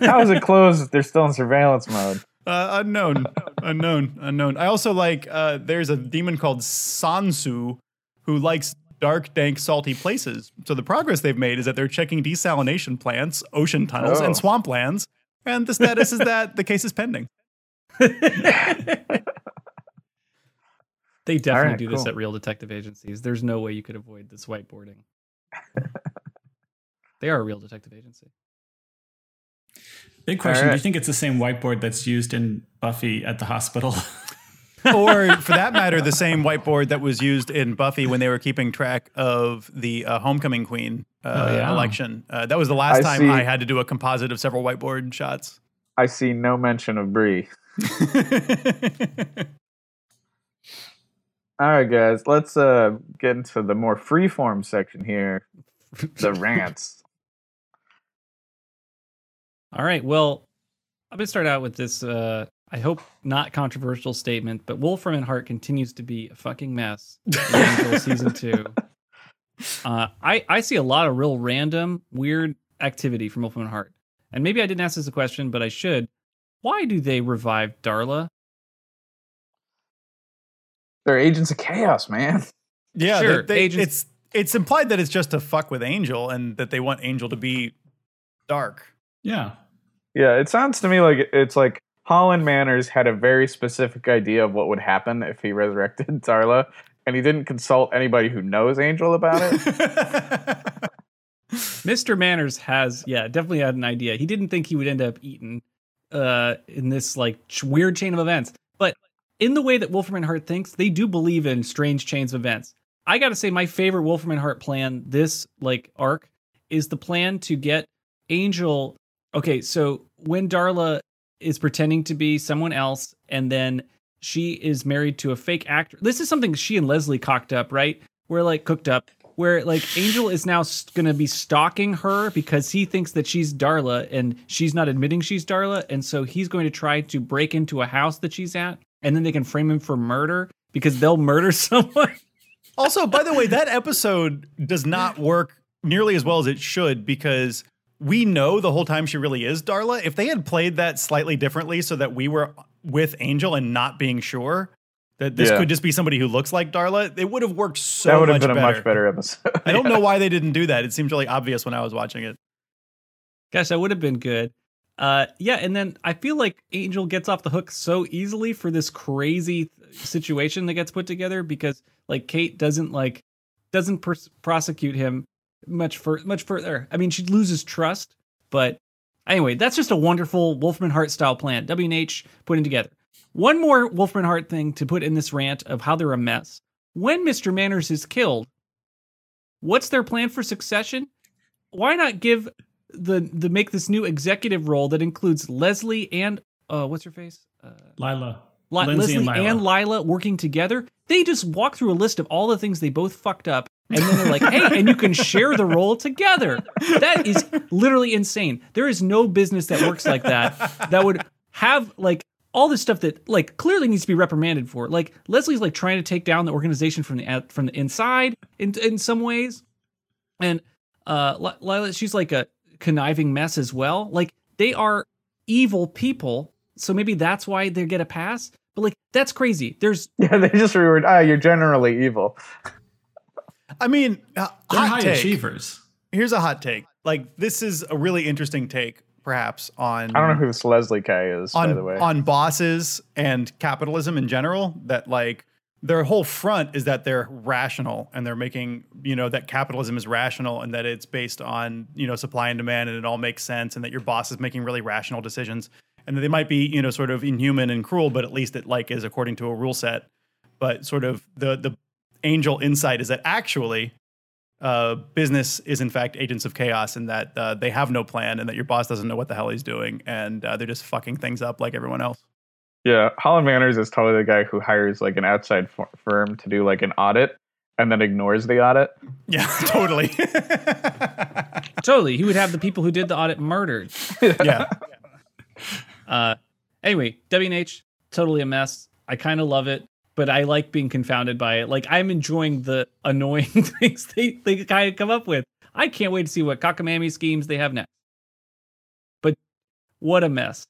How is it closed if they're still in surveillance mode? Uh, unknown, unknown, unknown. I also like. Uh, there's a demon called Sansu who likes dark, dank, salty places. So the progress they've made is that they're checking desalination plants, ocean tunnels, Oh. and swamplands, and the status is that the case is pending. <laughs> They definitely Alright, do this cool. at real detective agencies. There's no way you could avoid this whiteboarding. <laughs> they are a real detective agency. Big question: All Do you think it's the same whiteboard that's used in Buffy at the hospital? <laughs> or for that matter, the same whiteboard that was used in Buffy when they were keeping track of the uh, Homecoming Queen uh, Oh, yeah. election. Uh, that was the last I time see. I had to do a composite of several whiteboard shots. I see no mention of Bree. <laughs> All right, guys, let's uh get into the more freeform section here. The <laughs> rants. All right. Well, I'm going to start out with this, uh, I hope not controversial statement, but Wolfram and Hart continues to be a fucking mess <laughs> in Angel season two. Uh, I, I see a lot of real random, weird activity from Wolfram and Hart. And maybe I didn't ask this a question, but I should. Why do they revive Darla? They're agents of chaos, man. Yeah, Sure, they- they- agents- it's it's implied that it's just to fuck with Angel and that they want Angel to be dark. yeah. Yeah, it sounds to me like it's like Holland Manners had a very specific idea of what would happen if he resurrected <laughs> Darla, and he didn't consult anybody who knows Angel about it. <laughs> Mr. Manners has, yeah, definitely had an idea. He didn't think he would end up eaten uh, in this like weird chain of events. But in the way that Wolfram and Hart thinks, they do believe in strange chains of events. I got to say, my favorite Wolfram and Hart plan this like arc is the plan to get Angel. Okay, so when Darla is pretending to be someone else, and then she is married to a fake actor. This is something she and Leslie cocked up, right? Where like cooked up, where like Angel is now s- gonna be stalking her because he thinks that she's Darla and she's not admitting she's Darla, and so he's going to try to break into a house that she's at, and then they can frame him for murder because they'll murder <laughs> someone. also, by the way, that episode does not work nearly as well as it should because we know the whole time she really is Darla. If they had played that slightly differently so that we were with Angel and not being sure that this Yeah. could just be somebody who looks like Darla, it would have worked so much. that would have much been a much better episode. I don't <laughs> know why they didn't do that. It seemed really obvious when I was watching it. Gosh, that would have been good. Uh, yeah, and then I feel like Angel gets off the hook so easily for this crazy situation that gets put together because like Kate doesn't like doesn't pers- prosecute him much for much further. I mean, she loses trust, but anyway, that's just a wonderful Wolfram and Hart style plan. W&H putting together. One more Wolfram and Hart thing to put in this rant of how they're a mess. When Mr. Manners is killed, What's their plan for succession? Why not give the the make this new executive role that includes Leslie and uh what's her face? Uh, Lila. Li- Lindsay Leslie and and Lila. Lila. working together. They just walk through a list of all the things they both fucked up, and then they're like, "Hey, and you can share the role together." That is literally insane. There is no business that works like that that would have like all this stuff that like clearly needs to be reprimanded for. Like Leslie's like trying to take down the organization from the from the inside in in some ways, and uh, Lila she's like a conniving mess as well. Like they are evil people, so maybe that's why they get a pass. But like that's crazy. There's <laughs> Yeah, they just reward. Ah, you're generally evil. <laughs> I mean, uh, They're hot high take. achievers. Here's a hot take. Like this is a really interesting take, perhaps on I don't know who this Leslie K is, on by the way. on bosses and capitalism in general. That like their whole front is that they're rational and they're making you know that capitalism is rational and that it's based on you know supply and demand and it all makes sense and that your boss is making really rational decisions and that they might be you know sort of inhuman and cruel, but at least it like is according to a rule set. But sort of the the angel insight is that actually uh, business is in fact agents of chaos and that uh, they have no plan and that your boss doesn't know what the hell he's doing and uh, they're just fucking things up like everyone else. yeah, Holland Manners is totally the guy who hires like an outside f- firm to do like an audit and then ignores the audit. Yeah, <laughs> totally. <laughs> totally he would have the people who did the audit murdered. <laughs> yeah. Uh, anyway, W&H totally a mess. I kind of love it, but I like being confounded by it. Like I'm enjoying the annoying <laughs> things they they kind of come up with. I can't wait to see what cockamamie schemes they have next. But what a mess.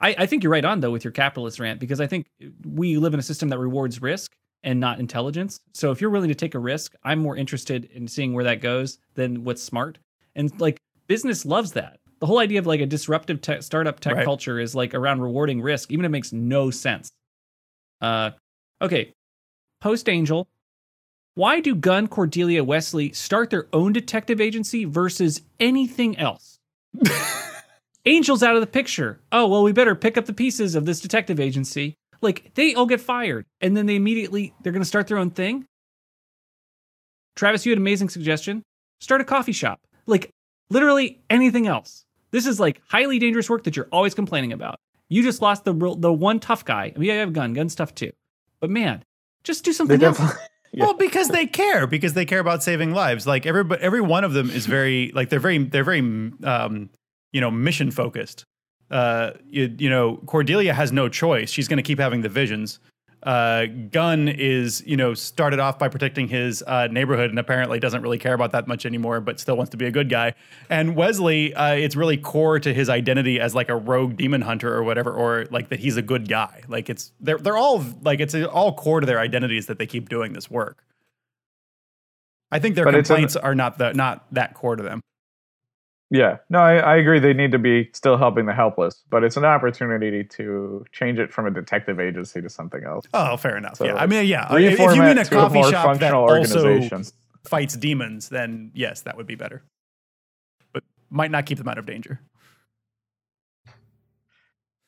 I, I think you're right on though with your capitalist rant because I think we live in a system that rewards risk and not intelligence. So if you're willing to take a risk, I'm more interested in seeing where that goes than what's smart. And like business loves that. The whole idea of like a disruptive tech, startup tech Right. culture is like around rewarding risk, even if it makes no sense. Uh, okay, post Angel. Why do Gunn, Cordelia, Wesley start their own detective agency versus anything else? <laughs> Angel's out of the picture. Oh, well, we better pick up the pieces of this detective agency. Like, they all get fired, and then they immediately, they're going to start their own thing. Travis, you had an amazing suggestion. Start a coffee shop. Like, literally anything else. This is like highly dangerous work that you're always complaining about. You just lost the real, the one tough guy. I mean, you have a gun. Gun's tough too. But man, just do something else. <laughs> Yeah. Well, because they care, because they care about saving lives. Like every every one of them is very like they're very they're very um, you know mission focused. Uh, you, you know Cordelia has no choice; she's going to keep having the visions. Uh, Gunn is you know started off by protecting his uh, neighborhood and apparently doesn't really care about that much anymore, but still wants to be a good guy. And Wesley, uh, it's really core to his identity as like a rogue demon hunter or whatever, or like that he's a good guy. Like it's they're they're all like it's all core to their identities that they keep doing this work. I think their But it's an- complaints are not the not that core to them. Yeah, no, I, I agree. They need to be still helping the helpless, but it's an opportunity to change it from a detective agency to something else. Oh, fair enough. So, yeah, I mean, yeah. If if you Reformat mean a coffee more shop that also fights demons, then yes, that would be better. But might not keep them out of danger.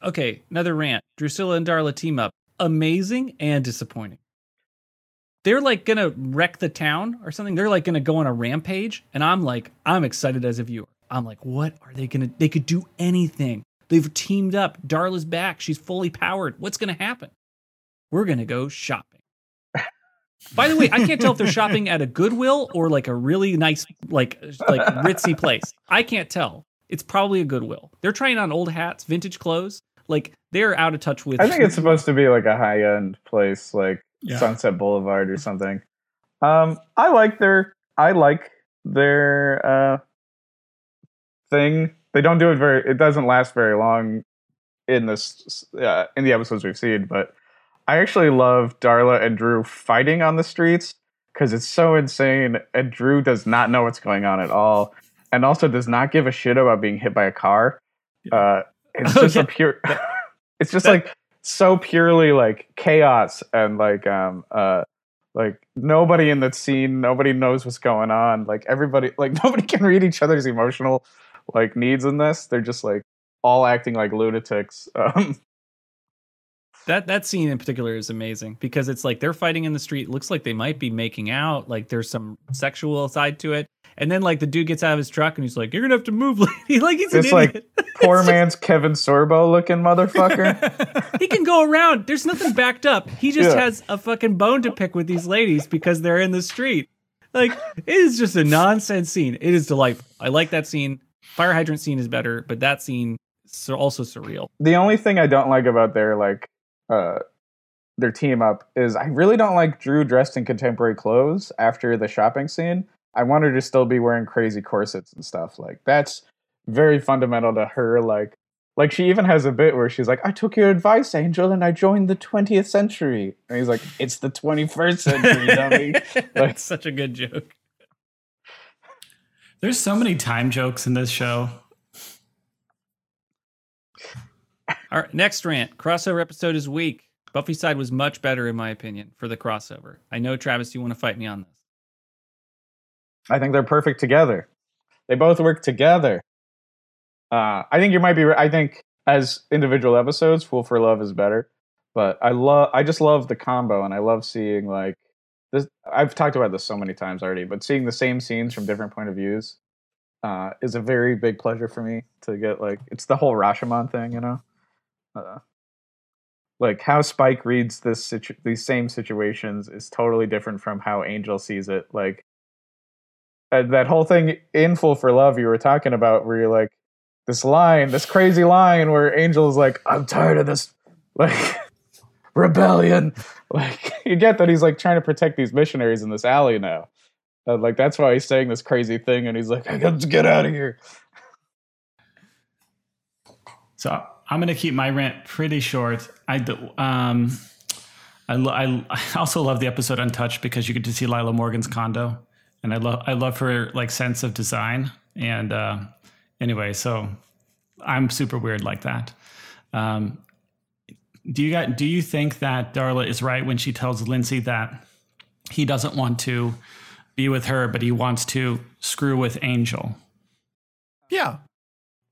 Okay, another rant. Drusilla and Darla team up. Amazing and disappointing. They're like gonna wreck the town or something. They're like gonna go on a rampage, and I'm like, I'm excited as a viewer. I'm like, what are they gonna? They could do anything. They've teamed up. Darla's back. She's fully powered. What's gonna happen? We're gonna go shopping. <laughs> By the way, I can't tell if they're shopping at a Goodwill or like a really nice, like like ritzy place. I can't tell. It's probably a Goodwill. They're trying on old hats, vintage clothes. Like they're out of touch with. I think it's <laughs> supposed to be like a high end place, like Yeah. Sunset Boulevard or something. Um, I like their I like their uh thing. They don't do it very. It doesn't last very long in this uh, in the episodes we've seen, but I actually love Darla and Dru fighting on the streets because it's so insane, and Dru does not know what's going on at all, and also does not give a shit about being hit by a car. Uh, <laughs> it's just a pure. <laughs> it's just like so purely like chaos and like um uh like nobody in that scene nobody knows what's going on like everybody like <laughs> nobody can read each other's emotional like needs in this they're just like all acting like lunatics <laughs> um That that scene in particular is amazing because it's like they're fighting in the street. Looks like they might be making out. Like there's some sexual side to it. And then like the dude gets out of his truck and he's like, "You're gonna have to move." <laughs> lady." like he's like <laughs> poor man's Kevin Sorbo looking motherfucker. he can go around. There's nothing backed up. He just Yeah. has a fucking bone to pick with these ladies because they're in the street. Like it is just a nonsense scene. It is delightful. I like that scene. Fire hydrant scene is better, but that scene is also surreal. the only thing I don't like about their like uh their team up is I really don't like Dru dressed in contemporary clothes after the shopping scene. I want her to still be wearing crazy corsets and stuff. Like that's very fundamental to her like like she even has a bit where she's like, I took your advice, Angel, and I joined the 20th century. And he's like, It's the 21st century, dummy. <laughs> Like- That's such a good joke. There's so many time jokes in this show. All right, next rant. Crossover episode is weak. Buffy side was much better, in my opinion, for the crossover. I know, Travis, you want to fight me on this. I think they're perfect together. They both work together. Uh, I think you might be. I think as individual episodes, Fool for Love is better. But I love. I just love the combo, and I love seeing like this. I've talked about this so many times already, but seeing the same scenes from different point of views uh, is a very big pleasure for me to get. Like it's the whole Rashomon thing, you know. Uh, like how Spike reads this situ- these same situations is totally different from how Angel sees it. Like uh, that whole thing in Fool for Love you were talking about, where you're like this line, this crazy line where Angel's like, "I'm tired of this," <laughs> like rebellion. <laughs> Like you get that he's like trying to protect these missionaries in this alley now. And, like that's why he's saying this crazy thing, and he's like, "I got to get out of here." So I'm going to keep my rant pretty short. I do- um, I, lo- I I also love the episode Untouched because you get to see Lilah Morgan's condo, and I love I love her like sense of design. And uh, anyway, so I'm super weird like that. Um, do you got do you think that Darla is right when she tells Lindsey that he doesn't want to be with her, but he wants to screw with Angel? Yeah,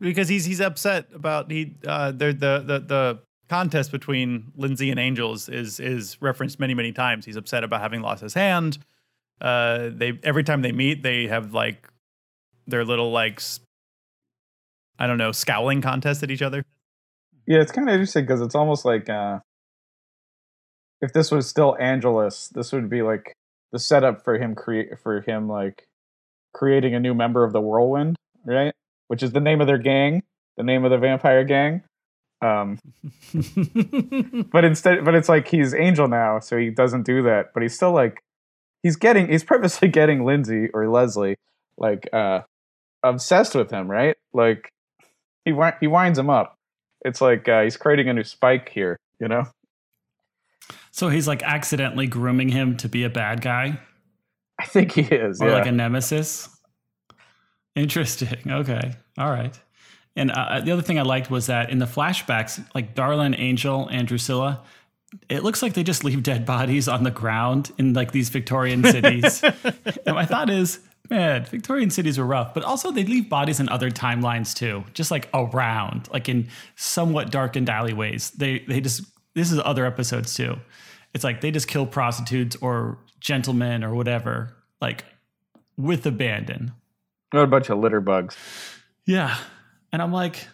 because he's he's upset about he uh, the the the contest between Lindsey and Angels is is referenced many many times. He's upset about having lost his hand. Uh, they every time they meet, they have like their little like I don't know scowling contest at each other. Yeah, it's kind of interesting because it's almost like uh, if this was still Angelus, this would be like the setup for him create for him like creating a new member of the Whirlwind, right? Which is the name of their gang, the name of the vampire gang. Um, <laughs> but instead, but it's like he's Angel now, so he doesn't do that. But he's still like he's getting he's purposely getting Lindsey or Leslie like uh obsessed with him, right? Like he he winds him up. It's like uh, he's creating a new Spike here, you know. So he's like accidentally grooming him to be a bad guy. I think he is. or yeah. like a nemesis. Interesting. Okay. All right. And uh, the other thing I liked was that in the flashbacks, like Darla, Angel, and Drusilla, it looks like they just leave dead bodies on the ground in like these Victorian cities. <laughs> and my thought is, man, Victorian cities were rough, but also they leave bodies in other timelines too, just like around, like in somewhat darkened alleyways. They they just this is other episodes too. It's like they just kill prostitutes or gentlemen or whatever, like with abandon. What a bunch of litter bugs. Yeah. And I'm like,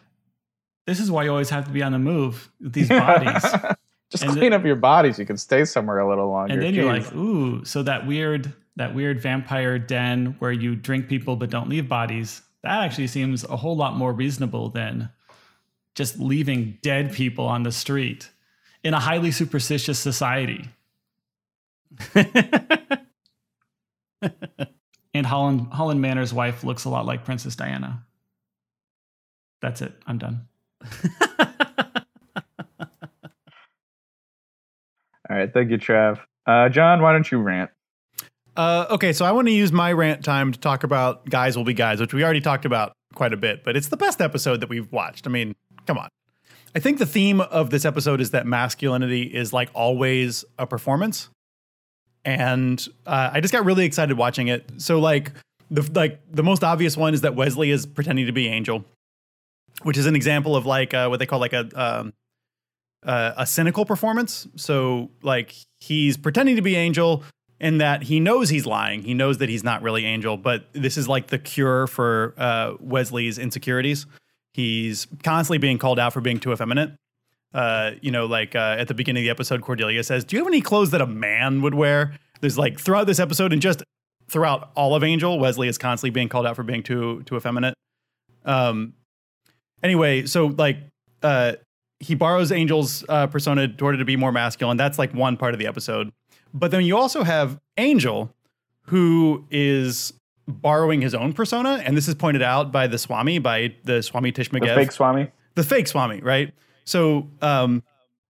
this is why you always have to be on the move with these bodies. <laughs> Just And clean up your bodies. You can stay somewhere a little longer. and then you're like, ooh, so that weird that weird vampire den where you drink people but don't leave bodies, that actually seems a whole lot more reasonable than just leaving dead people on the street in a highly superstitious society. <laughs> And Holland Holland Manners' wife looks a lot like Princess Diana. That's it. I'm done. <laughs> all right, thank you, Trav. Uh, John, why don't you rant? Uh, okay, so I want to use my rant time to talk about Guise Will Be Guise, which we already talked about quite a bit, but it's the best episode that we've watched. I mean, come on. I think the theme of this episode is that masculinity is like always a performance. And uh, I just got really excited watching it. So like the like the most obvious one is that Wesley is pretending to be Angel, which is an example of like uh, what they call like a um, uh, a cynical performance. So like he's pretending to be Angel in that he knows he's lying. He knows that he's not really Angel, but this is like the cure for uh, Wesley's insecurities. He's constantly being called out for being too effeminate. Uh, you know, like uh, at the beginning of the episode, Cordelia says, "Do you have any clothes that a man would wear?" There's like throughout this episode and just throughout all of Angel, Wesley is constantly being called out for being too too effeminate. Um. Anyway, so like, uh, he borrows Angel's uh, persona in order to be more masculine. That's like one part of the episode. But then you also have Angel, who is borrowing his own persona, and this is pointed out by the Swami, by the Swami The fake Swami. the fake Swami, right? So, um,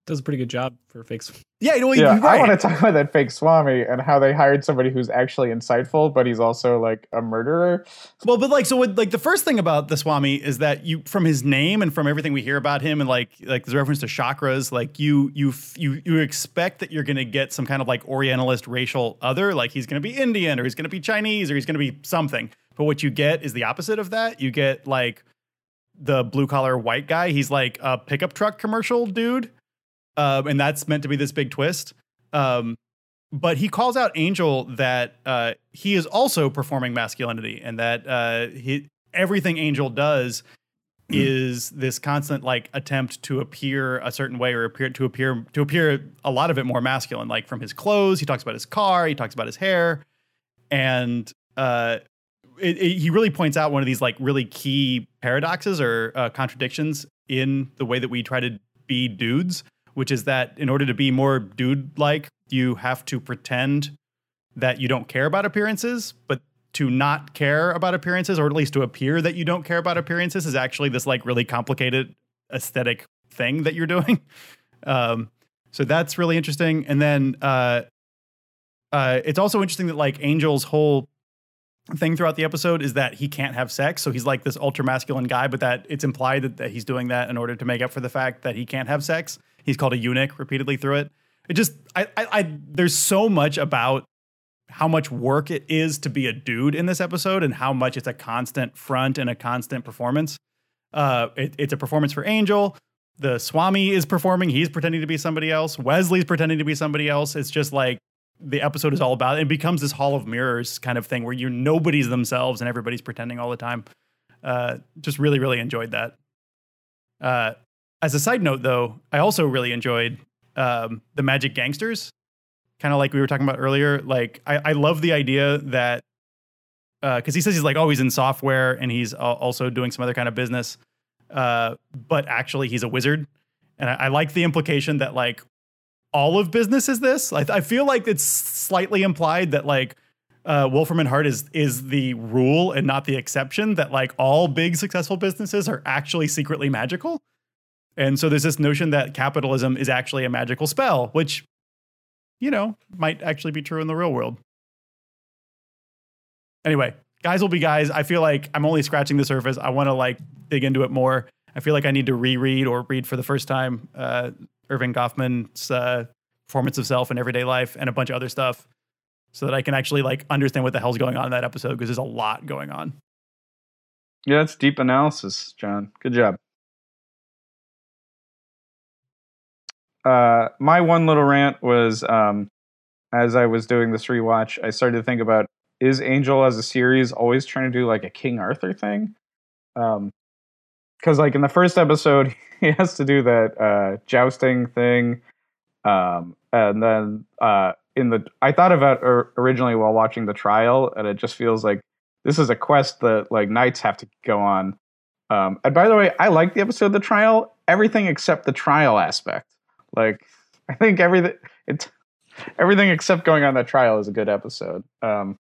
Does a pretty good job for fakes. yeah, you know, Yeah, right. I want to talk about that fake Swami and how they hired somebody who's actually insightful, but he's also like a murderer. Well, but like so, what, like the first thing about the Swami is that you, from his name and from everything we hear about him, and like like the reference to chakras, like you you you you expect that you're going to get some kind of like Orientalist racial other, like he's going to be Indian or he's going to be Chinese or he's going to be something. But what you get is the opposite of that. You get like the blue collar white guy. He's like a pickup truck commercial dude, um, and that's meant to be this big twist. Um, but he calls out Angel that uh, he is also performing masculinity, and that uh, he, everything Angel does is this constant like attempt to appear a certain way or appear to appear to appear a lot of it more masculine. Like from his clothes, he talks about his car, he talks about his hair, and uh, it, it- he really points out one of these like really key paradoxes or uh, contradictions in the way that we try to be dudes, which is that in order to be more dude like, you have to pretend that you don't care about appearances, but to not care about appearances, or at least to appear that you don't care about appearances, is actually this like really complicated aesthetic thing that you're doing. <laughs> Um, so that's really interesting. And then uh, uh, it's also interesting that like Angel's whole thing throughout the episode is that he can't have sex. So he's like this ultra masculine guy, but that it's implied that, that he's doing that in order to make up for the fact that he can't have sex. He's called a eunuch repeatedly through it. It just, I, I, I there's so much about how much work it is to be a dude in this episode and how much it's a constant front and a constant performance. Uh, it, it's a performance for Angel. The Swami is performing. He's pretending to be somebody else. Wesley's pretending to be somebody else. It's just like the episode is all about. It becomes this hall of mirrors kind of thing where you're nobody's themselves and everybody's pretending all the time. Uh, just really, really enjoyed that. Uh, as a side note, though, I also really enjoyed um, the Magic Gangsters. Kind of like we were talking about earlier. Like, I, I love the idea that because he says he's like, oh, in software and he's also doing some other kind of business, uh, but actually he's a wizard. And I, I like the implication that like all of business is this. I, I feel like it's slightly implied that like uh, Wolfram and Hart is is the rule and not the exception. That like all big successful businesses are actually secretly magical. And so there's this notion that capitalism is actually a magical spell, which, you know, might actually be true in the real world. Anyway, guise will be guise. I feel like I'm only scratching the surface. I want to like dig into it more. I feel like I need to reread or read for the first time uh, Erving Goffman's uh, performance of self in everyday life and a bunch of other stuff so that I can actually like understand what the hell's going on in that episode because there's a lot going on. Yeah, that's deep analysis, John. Good job. Uh, my one little rant was um, as I was doing this rewatch, I started to think about is Angel as a series always trying to do like a King Arthur thing? Um, because like in the first episode, <laughs> he has to do that uh, jousting thing, um, and then uh, in the I thought about or, originally while watching the trial, and it just feels like this is a quest that like knights have to go on. Um, and by the way, I like the episode The Trial, everything except the trial aspect. Like, <laughs> I think everything it's everything except going on that trial is a good episode. Um,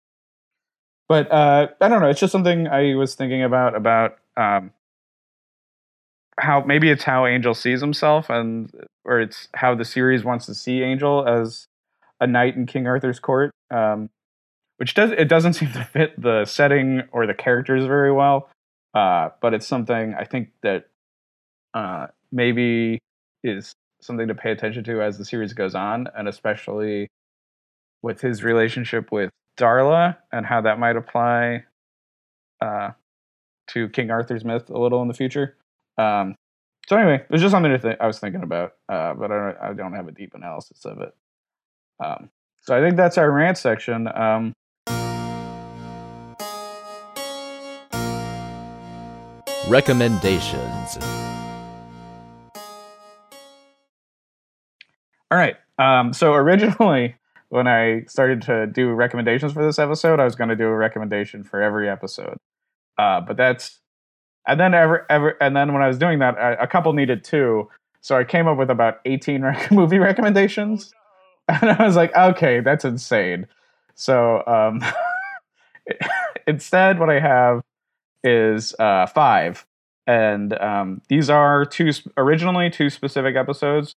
but uh, I don't know. It's just something I was thinking about about um, how maybe it's how Angel sees himself, and or it's how the series wants to see Angel as a knight in King Arthur's court. Um, which does it doesn't <laughs> seem to fit the setting or the characters very well. Uh, but it's something I think that uh, maybe is something to pay attention to as the series goes on, and especially with his relationship with Darla and how that might apply uh, to King Arthur's myth a little in the future. Um, so anyway, it was just something th- I was thinking about, uh, but I don't, I don't have a deep analysis of it. Um, so I think that's our rant section. Um, Recommendations. All right. Um, so originally, when I started to do recommendations for this episode, I was going to do a recommendation for every episode. Uh, but that's, and then ever, ever, and then when I was doing that, I, a couple needed two, so I came up with about eighteen <laughs> rec- movie recommendations, <laughs> and I was like, okay, that's insane. So um, <laughs> instead, what I have is uh, five, and um, these are two originally two specific episodes.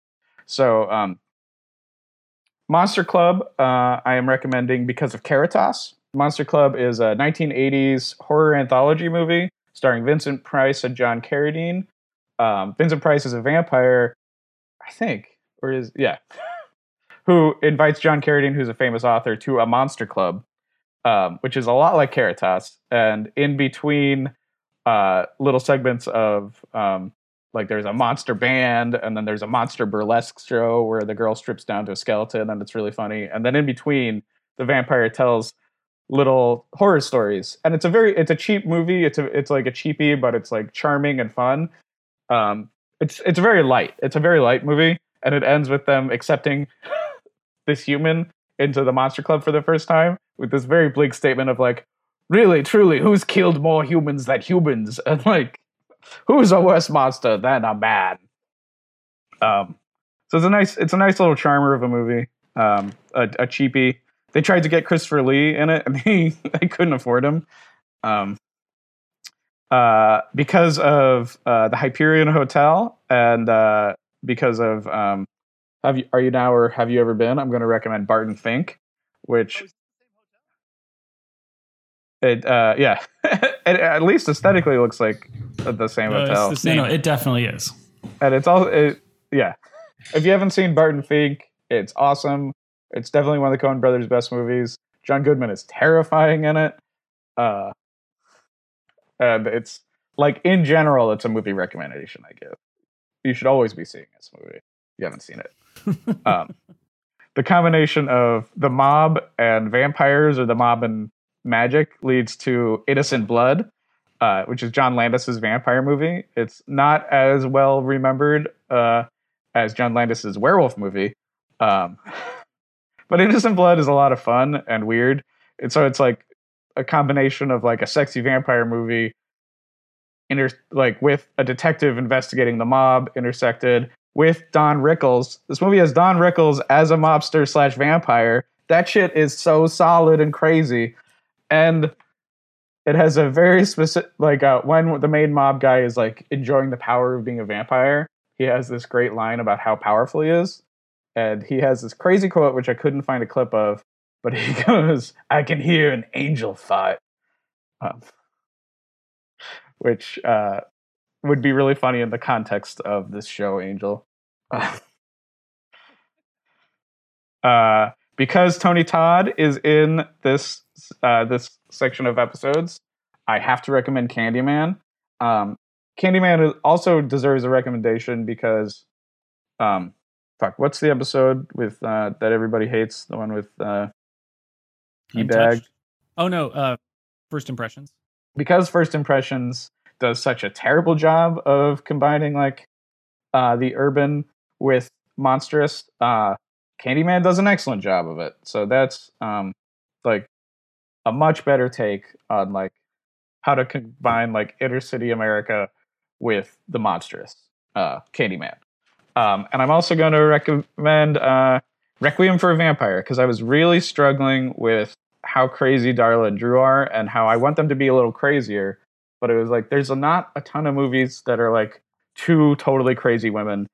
So um, Monster Club, uh, I am recommending because of Caritas. Monster Club is a 1980s horror anthology movie starring Vincent Price and John Carradine. Um, Vincent Price is a vampire, I think, or is yeah, <laughs> who invites John Carradine, who's a famous author, to a monster club, um, which is a lot like Caritas. And in between uh, little segments of um, like there's a monster band and then there's a monster burlesque show where the girl strips down to a skeleton and it's really funny. And then in between the vampire tells little horror stories. And it's a very it's a cheap movie. It's a it's like a cheapie but it's like charming and fun. Um it's it's very light. It's a very light movie and it ends with them accepting <laughs> this human into the monster club for the first time with this very bleak statement of like really truly who's killed more humans than humans? <laughs> And like who's a worse monster than a man? Um, so it's a nice, it's a nice little charmer of a movie. Um, a, a cheapie. They tried to get Christopher Lee in it, <laughs> and he they couldn't afford him. Um, uh, because of uh, the Hyperion Hotel, and uh, because of um, have you are you now or have you ever been? I'm going to recommend Barton Fink, which it uh, yeah, <laughs> it, at least aesthetically looks like the same No, it's hotel the same. No, no, it definitely is. and it's all it, yeah. If you haven't seen Barton Fink, it's awesome. It's definitely one of the Coen Brothers' best movies. John Goodman is terrifying in it, uh, and it's like in general, it's a movie recommendation I give. You should always be seeing this movie. If you haven't seen it. <laughs> um, the combination of the mob and vampires, or the mob and magic, leads to Innocent Blood, uh, which is John Landis's vampire movie. It's not as well remembered uh, as John Landis's werewolf movie, um, <laughs> but Innocent Blood is a lot of fun and weird. And so it's like a combination of like a sexy vampire movie, inter- like with a detective investigating the mob, intersected with Don Rickles. This movie has Don Rickles as a mobster slash vampire. That shit is so solid and crazy, and it has a very specific like uh, when the main mob guy is like enjoying the power of being a vampire he has this great line about how powerful he is and he has this crazy quote which i couldn't find a clip of but he <laughs> goes i can hear an angel fight. Um, which uh, would be really funny in the context of this show angel. <laughs> Uh, because Tony Todd is in this uh, this section of episodes, I have to recommend Candyman. Um, Candyman also deserves a recommendation because, um, fuck, what's the episode with uh, that everybody hates? The one with uh. Untouched? Oh no, uh, first impressions. because First Impressions does such a terrible job of combining like uh, the urban with monstrous, uh, Candyman does an excellent job of it. So that's um, like a much better take on like how to combine like inner city America with the monstrous uh, Candyman. Um, and I'm also going to recommend uh, Requiem for a Vampire because I was really struggling with how crazy Darla and Dru are and how I want them to be a little crazier. But it was like there's a, not a ton of movies that are like two totally crazy women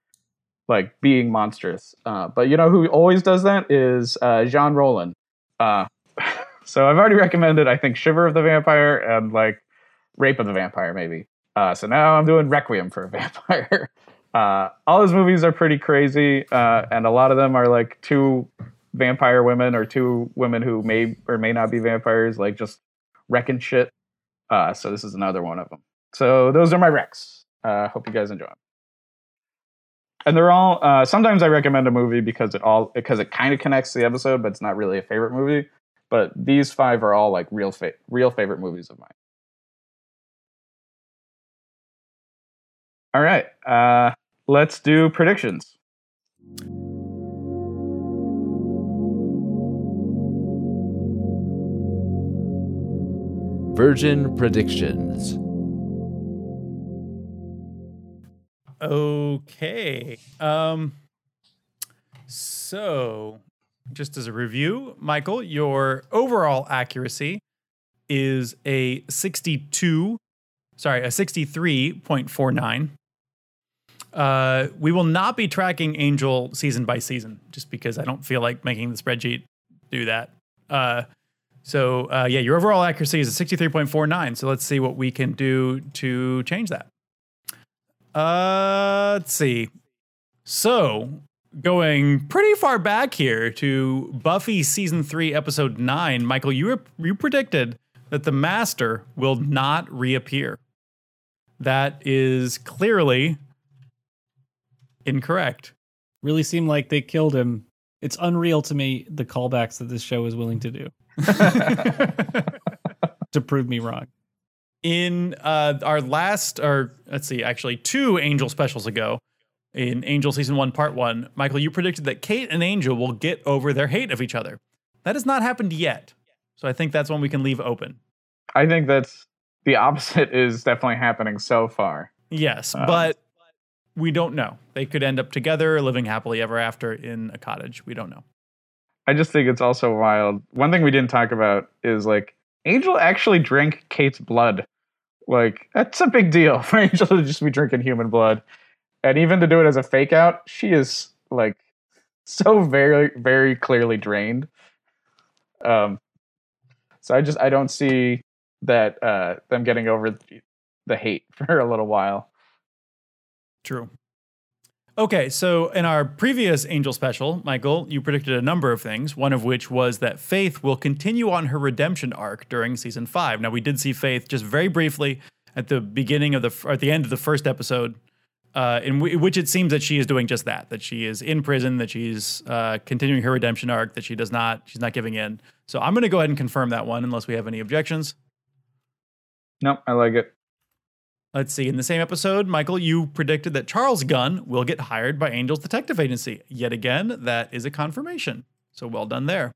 like being monstrous. Uh, but you know who always does that is uh, Jean Rollin. Uh, <laughs> so I've already recommended I think Shiver of the Vampire and like Rape of the Vampire maybe. Uh, so now I'm doing Requiem for a <laughs> Vampire. Uh, all his movies are pretty crazy, uh, and a lot of them are like two vampire women or two women who may or may not be vampires, like just wrecking shit. So this is another one of them. So those are my. Uh, hope you guys enjoy 'em. And they're all. Uh, sometimes I recommend a movie because it all because it kind of connects to the episode, but it's not really a favorite movie. But these five are all like real fa- real favorite movies of mine. All right, uh, let's do predictions. Virgin predictions. Okay. Um so just as a review, Michael, your overall accuracy is a 62 sorry, a 63.49. Uh, we will not be tracking Angel season by season just because I don't feel like making the spreadsheet do that. Uh, so, uh, yeah, your overall accuracy is a 63.49. So let's see what we can do to change that. Uh, let's see. So, going pretty far back here to Buffy season 3 episode 9, Michael, you were, you predicted that the master will not reappear. That is clearly incorrect. Really seemed like they killed him. It's unreal to me the callbacks that this show is willing to do <laughs> to prove me wrong. In uh, our last, or let's see, actually two Angel specials ago, in Angel season one, part one, Michael, you predicted that Kate and Angel will get over their hate of each other. That has not happened yet. So I think that's one we can leave open. I think that's the opposite is definitely happening so far. Yes, Um, but we don't know. They could end up together, living happily ever after in a cottage. We don't know. I just think it's also wild. One thing we didn't talk about is like Angel actually drank Kate's blood. Like that's a big deal <laughs> for Angel to just be drinking human blood, and even to do it as a fake out, she is like so very very clearly drained. Um, so I just I don't see that uh them getting over the, the hate <laughs> for a little while. True. Okay, so in our previous Angel special, Michael, you predicted a number of things, one of which was that Faith will continue on her redemption arc during season five. Now, we did see Faith just very briefly at the beginning of the, at the end of the first episode, uh, in w- which it seems that she is doing just that, that she is in prison, that she's uh, continuing her redemption arc, that she does not, she's not giving in. So I'm going to go ahead and confirm that one, unless we have any objections. Nope, I like it. Let's see. In the same episode, Michael, you predicted that Charles Gunn will get hired by Angel's detective agency. Yet again, that is a confirmation. So well done there.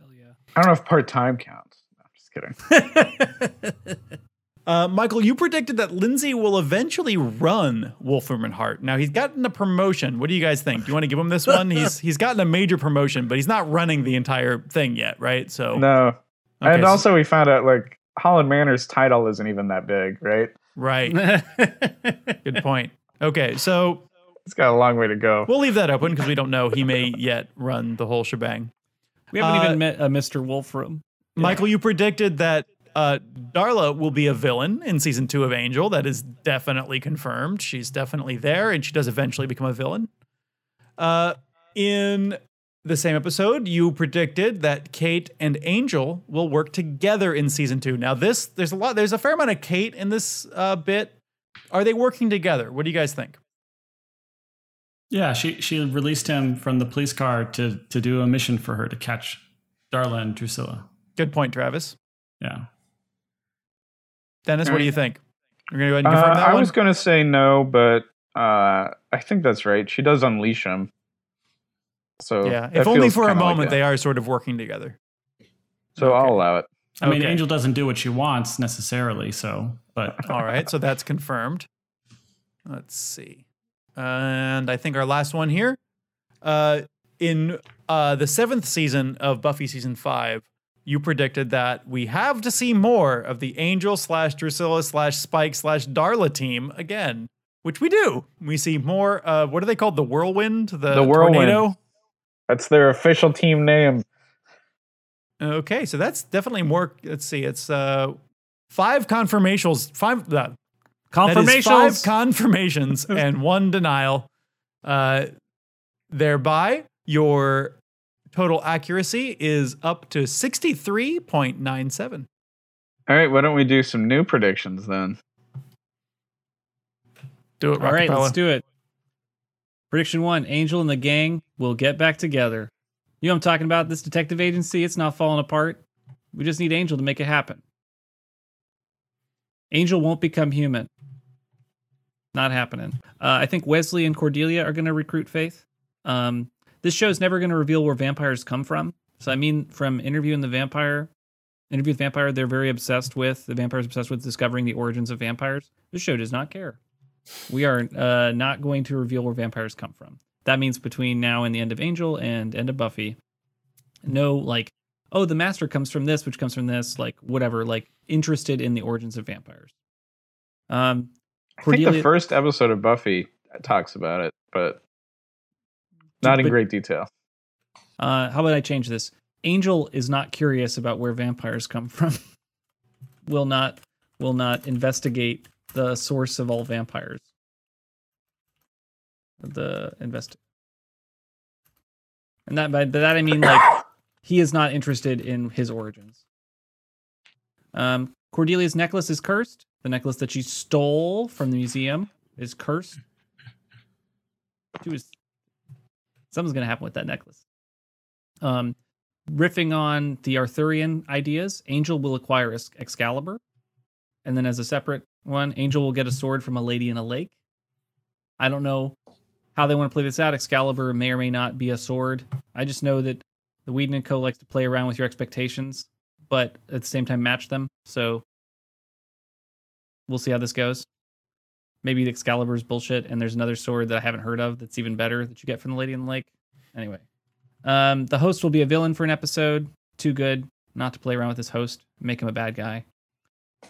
Hell yeah. I don't know if part time counts. No, I'm just kidding. <laughs> Uh, Michael, you predicted that Lindsey will eventually run Wolfram and Hart. Now he's gotten a promotion. What do you guys think? Do you want to give him this one? He's <laughs> he's gotten a major promotion, but he's not running the entire thing yet, right? So No, okay, and so- also we found out like Holland Manners' title isn't even that big, right? Right. <laughs> Good point. Okay, so It's got a long way to go. we'll leave that open because we don't know. He may yet run the whole shebang. we haven't Uh, even met a Mr. Wolfram. Michael, you predicted that uh, Darla will be a villain in season two of Angel. That is definitely confirmed. She's definitely there, and she does eventually become a villain. Uh, in the same episode, you predicted that Kate and Angel will work together in season two. Now, this there's a lot, there's a fair amount of Kate in this uh, bit. Are they working together? What do you guys think? Yeah, she she released him from the police car to to do a mission for her to catch Darla and Drusilla. Good point, Travis. Yeah. Dennis, what do you think? We're gonna go ahead Uh, and confirm that I one. was going to say no, but uh, I think that's right. She does unleash him. So yeah, if only for a kinda like moment they are sort of working together. So I'll allow it. I mean, Okay. Angel doesn't do what she wants necessarily, so but <laughs> All right, so that's confirmed. Let's see. And I think our last one here. Uh, in uh, the seventh season of Buffy season five, you predicted that we have to see more of the Angel slash Drusilla slash Spike slash Darla team again, which we do. We see more. Uh, what are they called? The Whirlwind? The, The Whirlwind. Tornado? That's their official team name. Okay, so that's definitely more. Let's see. It's uh, five confirmations. Five. Uh, That is five Confirmations. confirmations <laughs> and one denial. Uh, thereby, your total accuracy is up to 63.97. All right, why don't we do some new predictions then? Do it, All right, Rockapella. let's do it. Prediction one Angel and the gang will get back together. You know I'm talking about? This detective agency, it's not falling apart. We just need Angel to make it happen. Angel won't become human. Not happening. Uh, I think Wesley and Cordelia are going to recruit Faith. Um, this show is never going to reveal where vampires come from. So, I mean, from interviewing the vampire, interview with vampire, they're very obsessed with the vampires, obsessed with discovering the origins of vampires. This show does not care. We are uh, not going to reveal where vampires come from. That means between now and the end of Angel and end of Buffy, no like, oh, the master comes from this, which comes from this, like whatever, like interested in the origins of vampires. Um, I think the first episode of Buffy talks about it, but not in But- great detail. Uh, how about I change this? Angel is not curious about where vampires come <laughs> from. will not will not investigate the source of all vampires. The invest. And that by that I mean like <coughs> he is not interested in his origins. Um, Cordelia's necklace is cursed. The necklace that she stole from the museum is cursed. She was something's gonna happen with that necklace. Um, riffing on the Arthurian ideas, Angel will acquire Ex- Excalibur, and then as a separate one, Angel will get a sword from a lady in a lake. I don't know how they want to play this out. Excalibur may or may not be a sword. I just know that the Whedon and Co likes to play around with your expectations, but at the same time match them. So we'll see how this goes. Maybe the Excalibur is bullshit, and there's another sword that I haven't heard of that's even better that you get from the Lady in the Lake. Anyway, um, the host will be a villain for an episode. Too good not to play around with his host, make him a bad guy.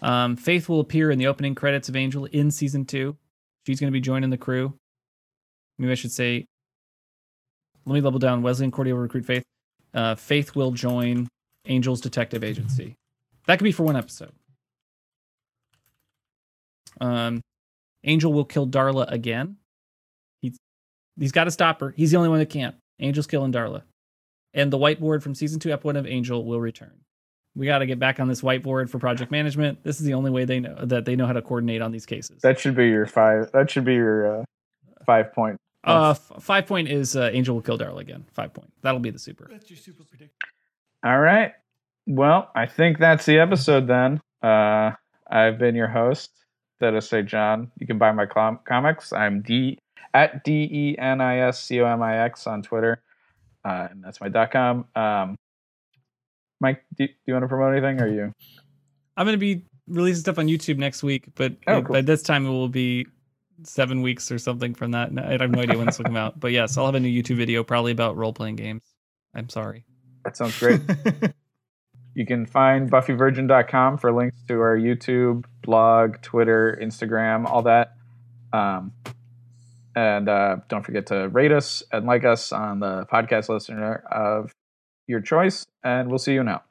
Um, Faith will appear in the opening credits of Angel in season two. She's going to be joining the crew. Maybe I should say, let me level down. Wesley and Cordelia will recruit Faith. Uh, Faith will join Angel's detective agency. That could be for one episode. Um, Angel will kill Darla again. He's he's got to stop her. He's the only one that can't. Angel's killing Darla, and the whiteboard from season two, episode one of Angel will return. We got to get back on this whiteboard for project management. This is the only way they know that they know how to coordinate on these cases. That should be your five. That should be your uh, five point. Uh, f- five point is uh, Angel will kill Darla again. Five point. That'll be the super. That's your super prediction. All right. Well, I think that's the episode then. Uh, I've been your host, Dennis St. John. You can buy my com- comics. I'm D at D E N I S C O M I X on Twitter. Uh, and that's my dot com. Um, Mike, do, do you want to promote anything or you? I'm gonna be releasing stuff on YouTube next week, but Oh, cool. by this time it will be seven weeks or something from that. I have no idea when this will come out. But yes, I'll have a new YouTube video probably about role playing games. I'm sorry. That sounds great. <laughs> You can find buffyvirgin.com for links to our YouTube, blog, Twitter, Instagram, all that. Um, and uh, don't forget to rate us and like us on the podcast listener of your choice. And we'll see you now.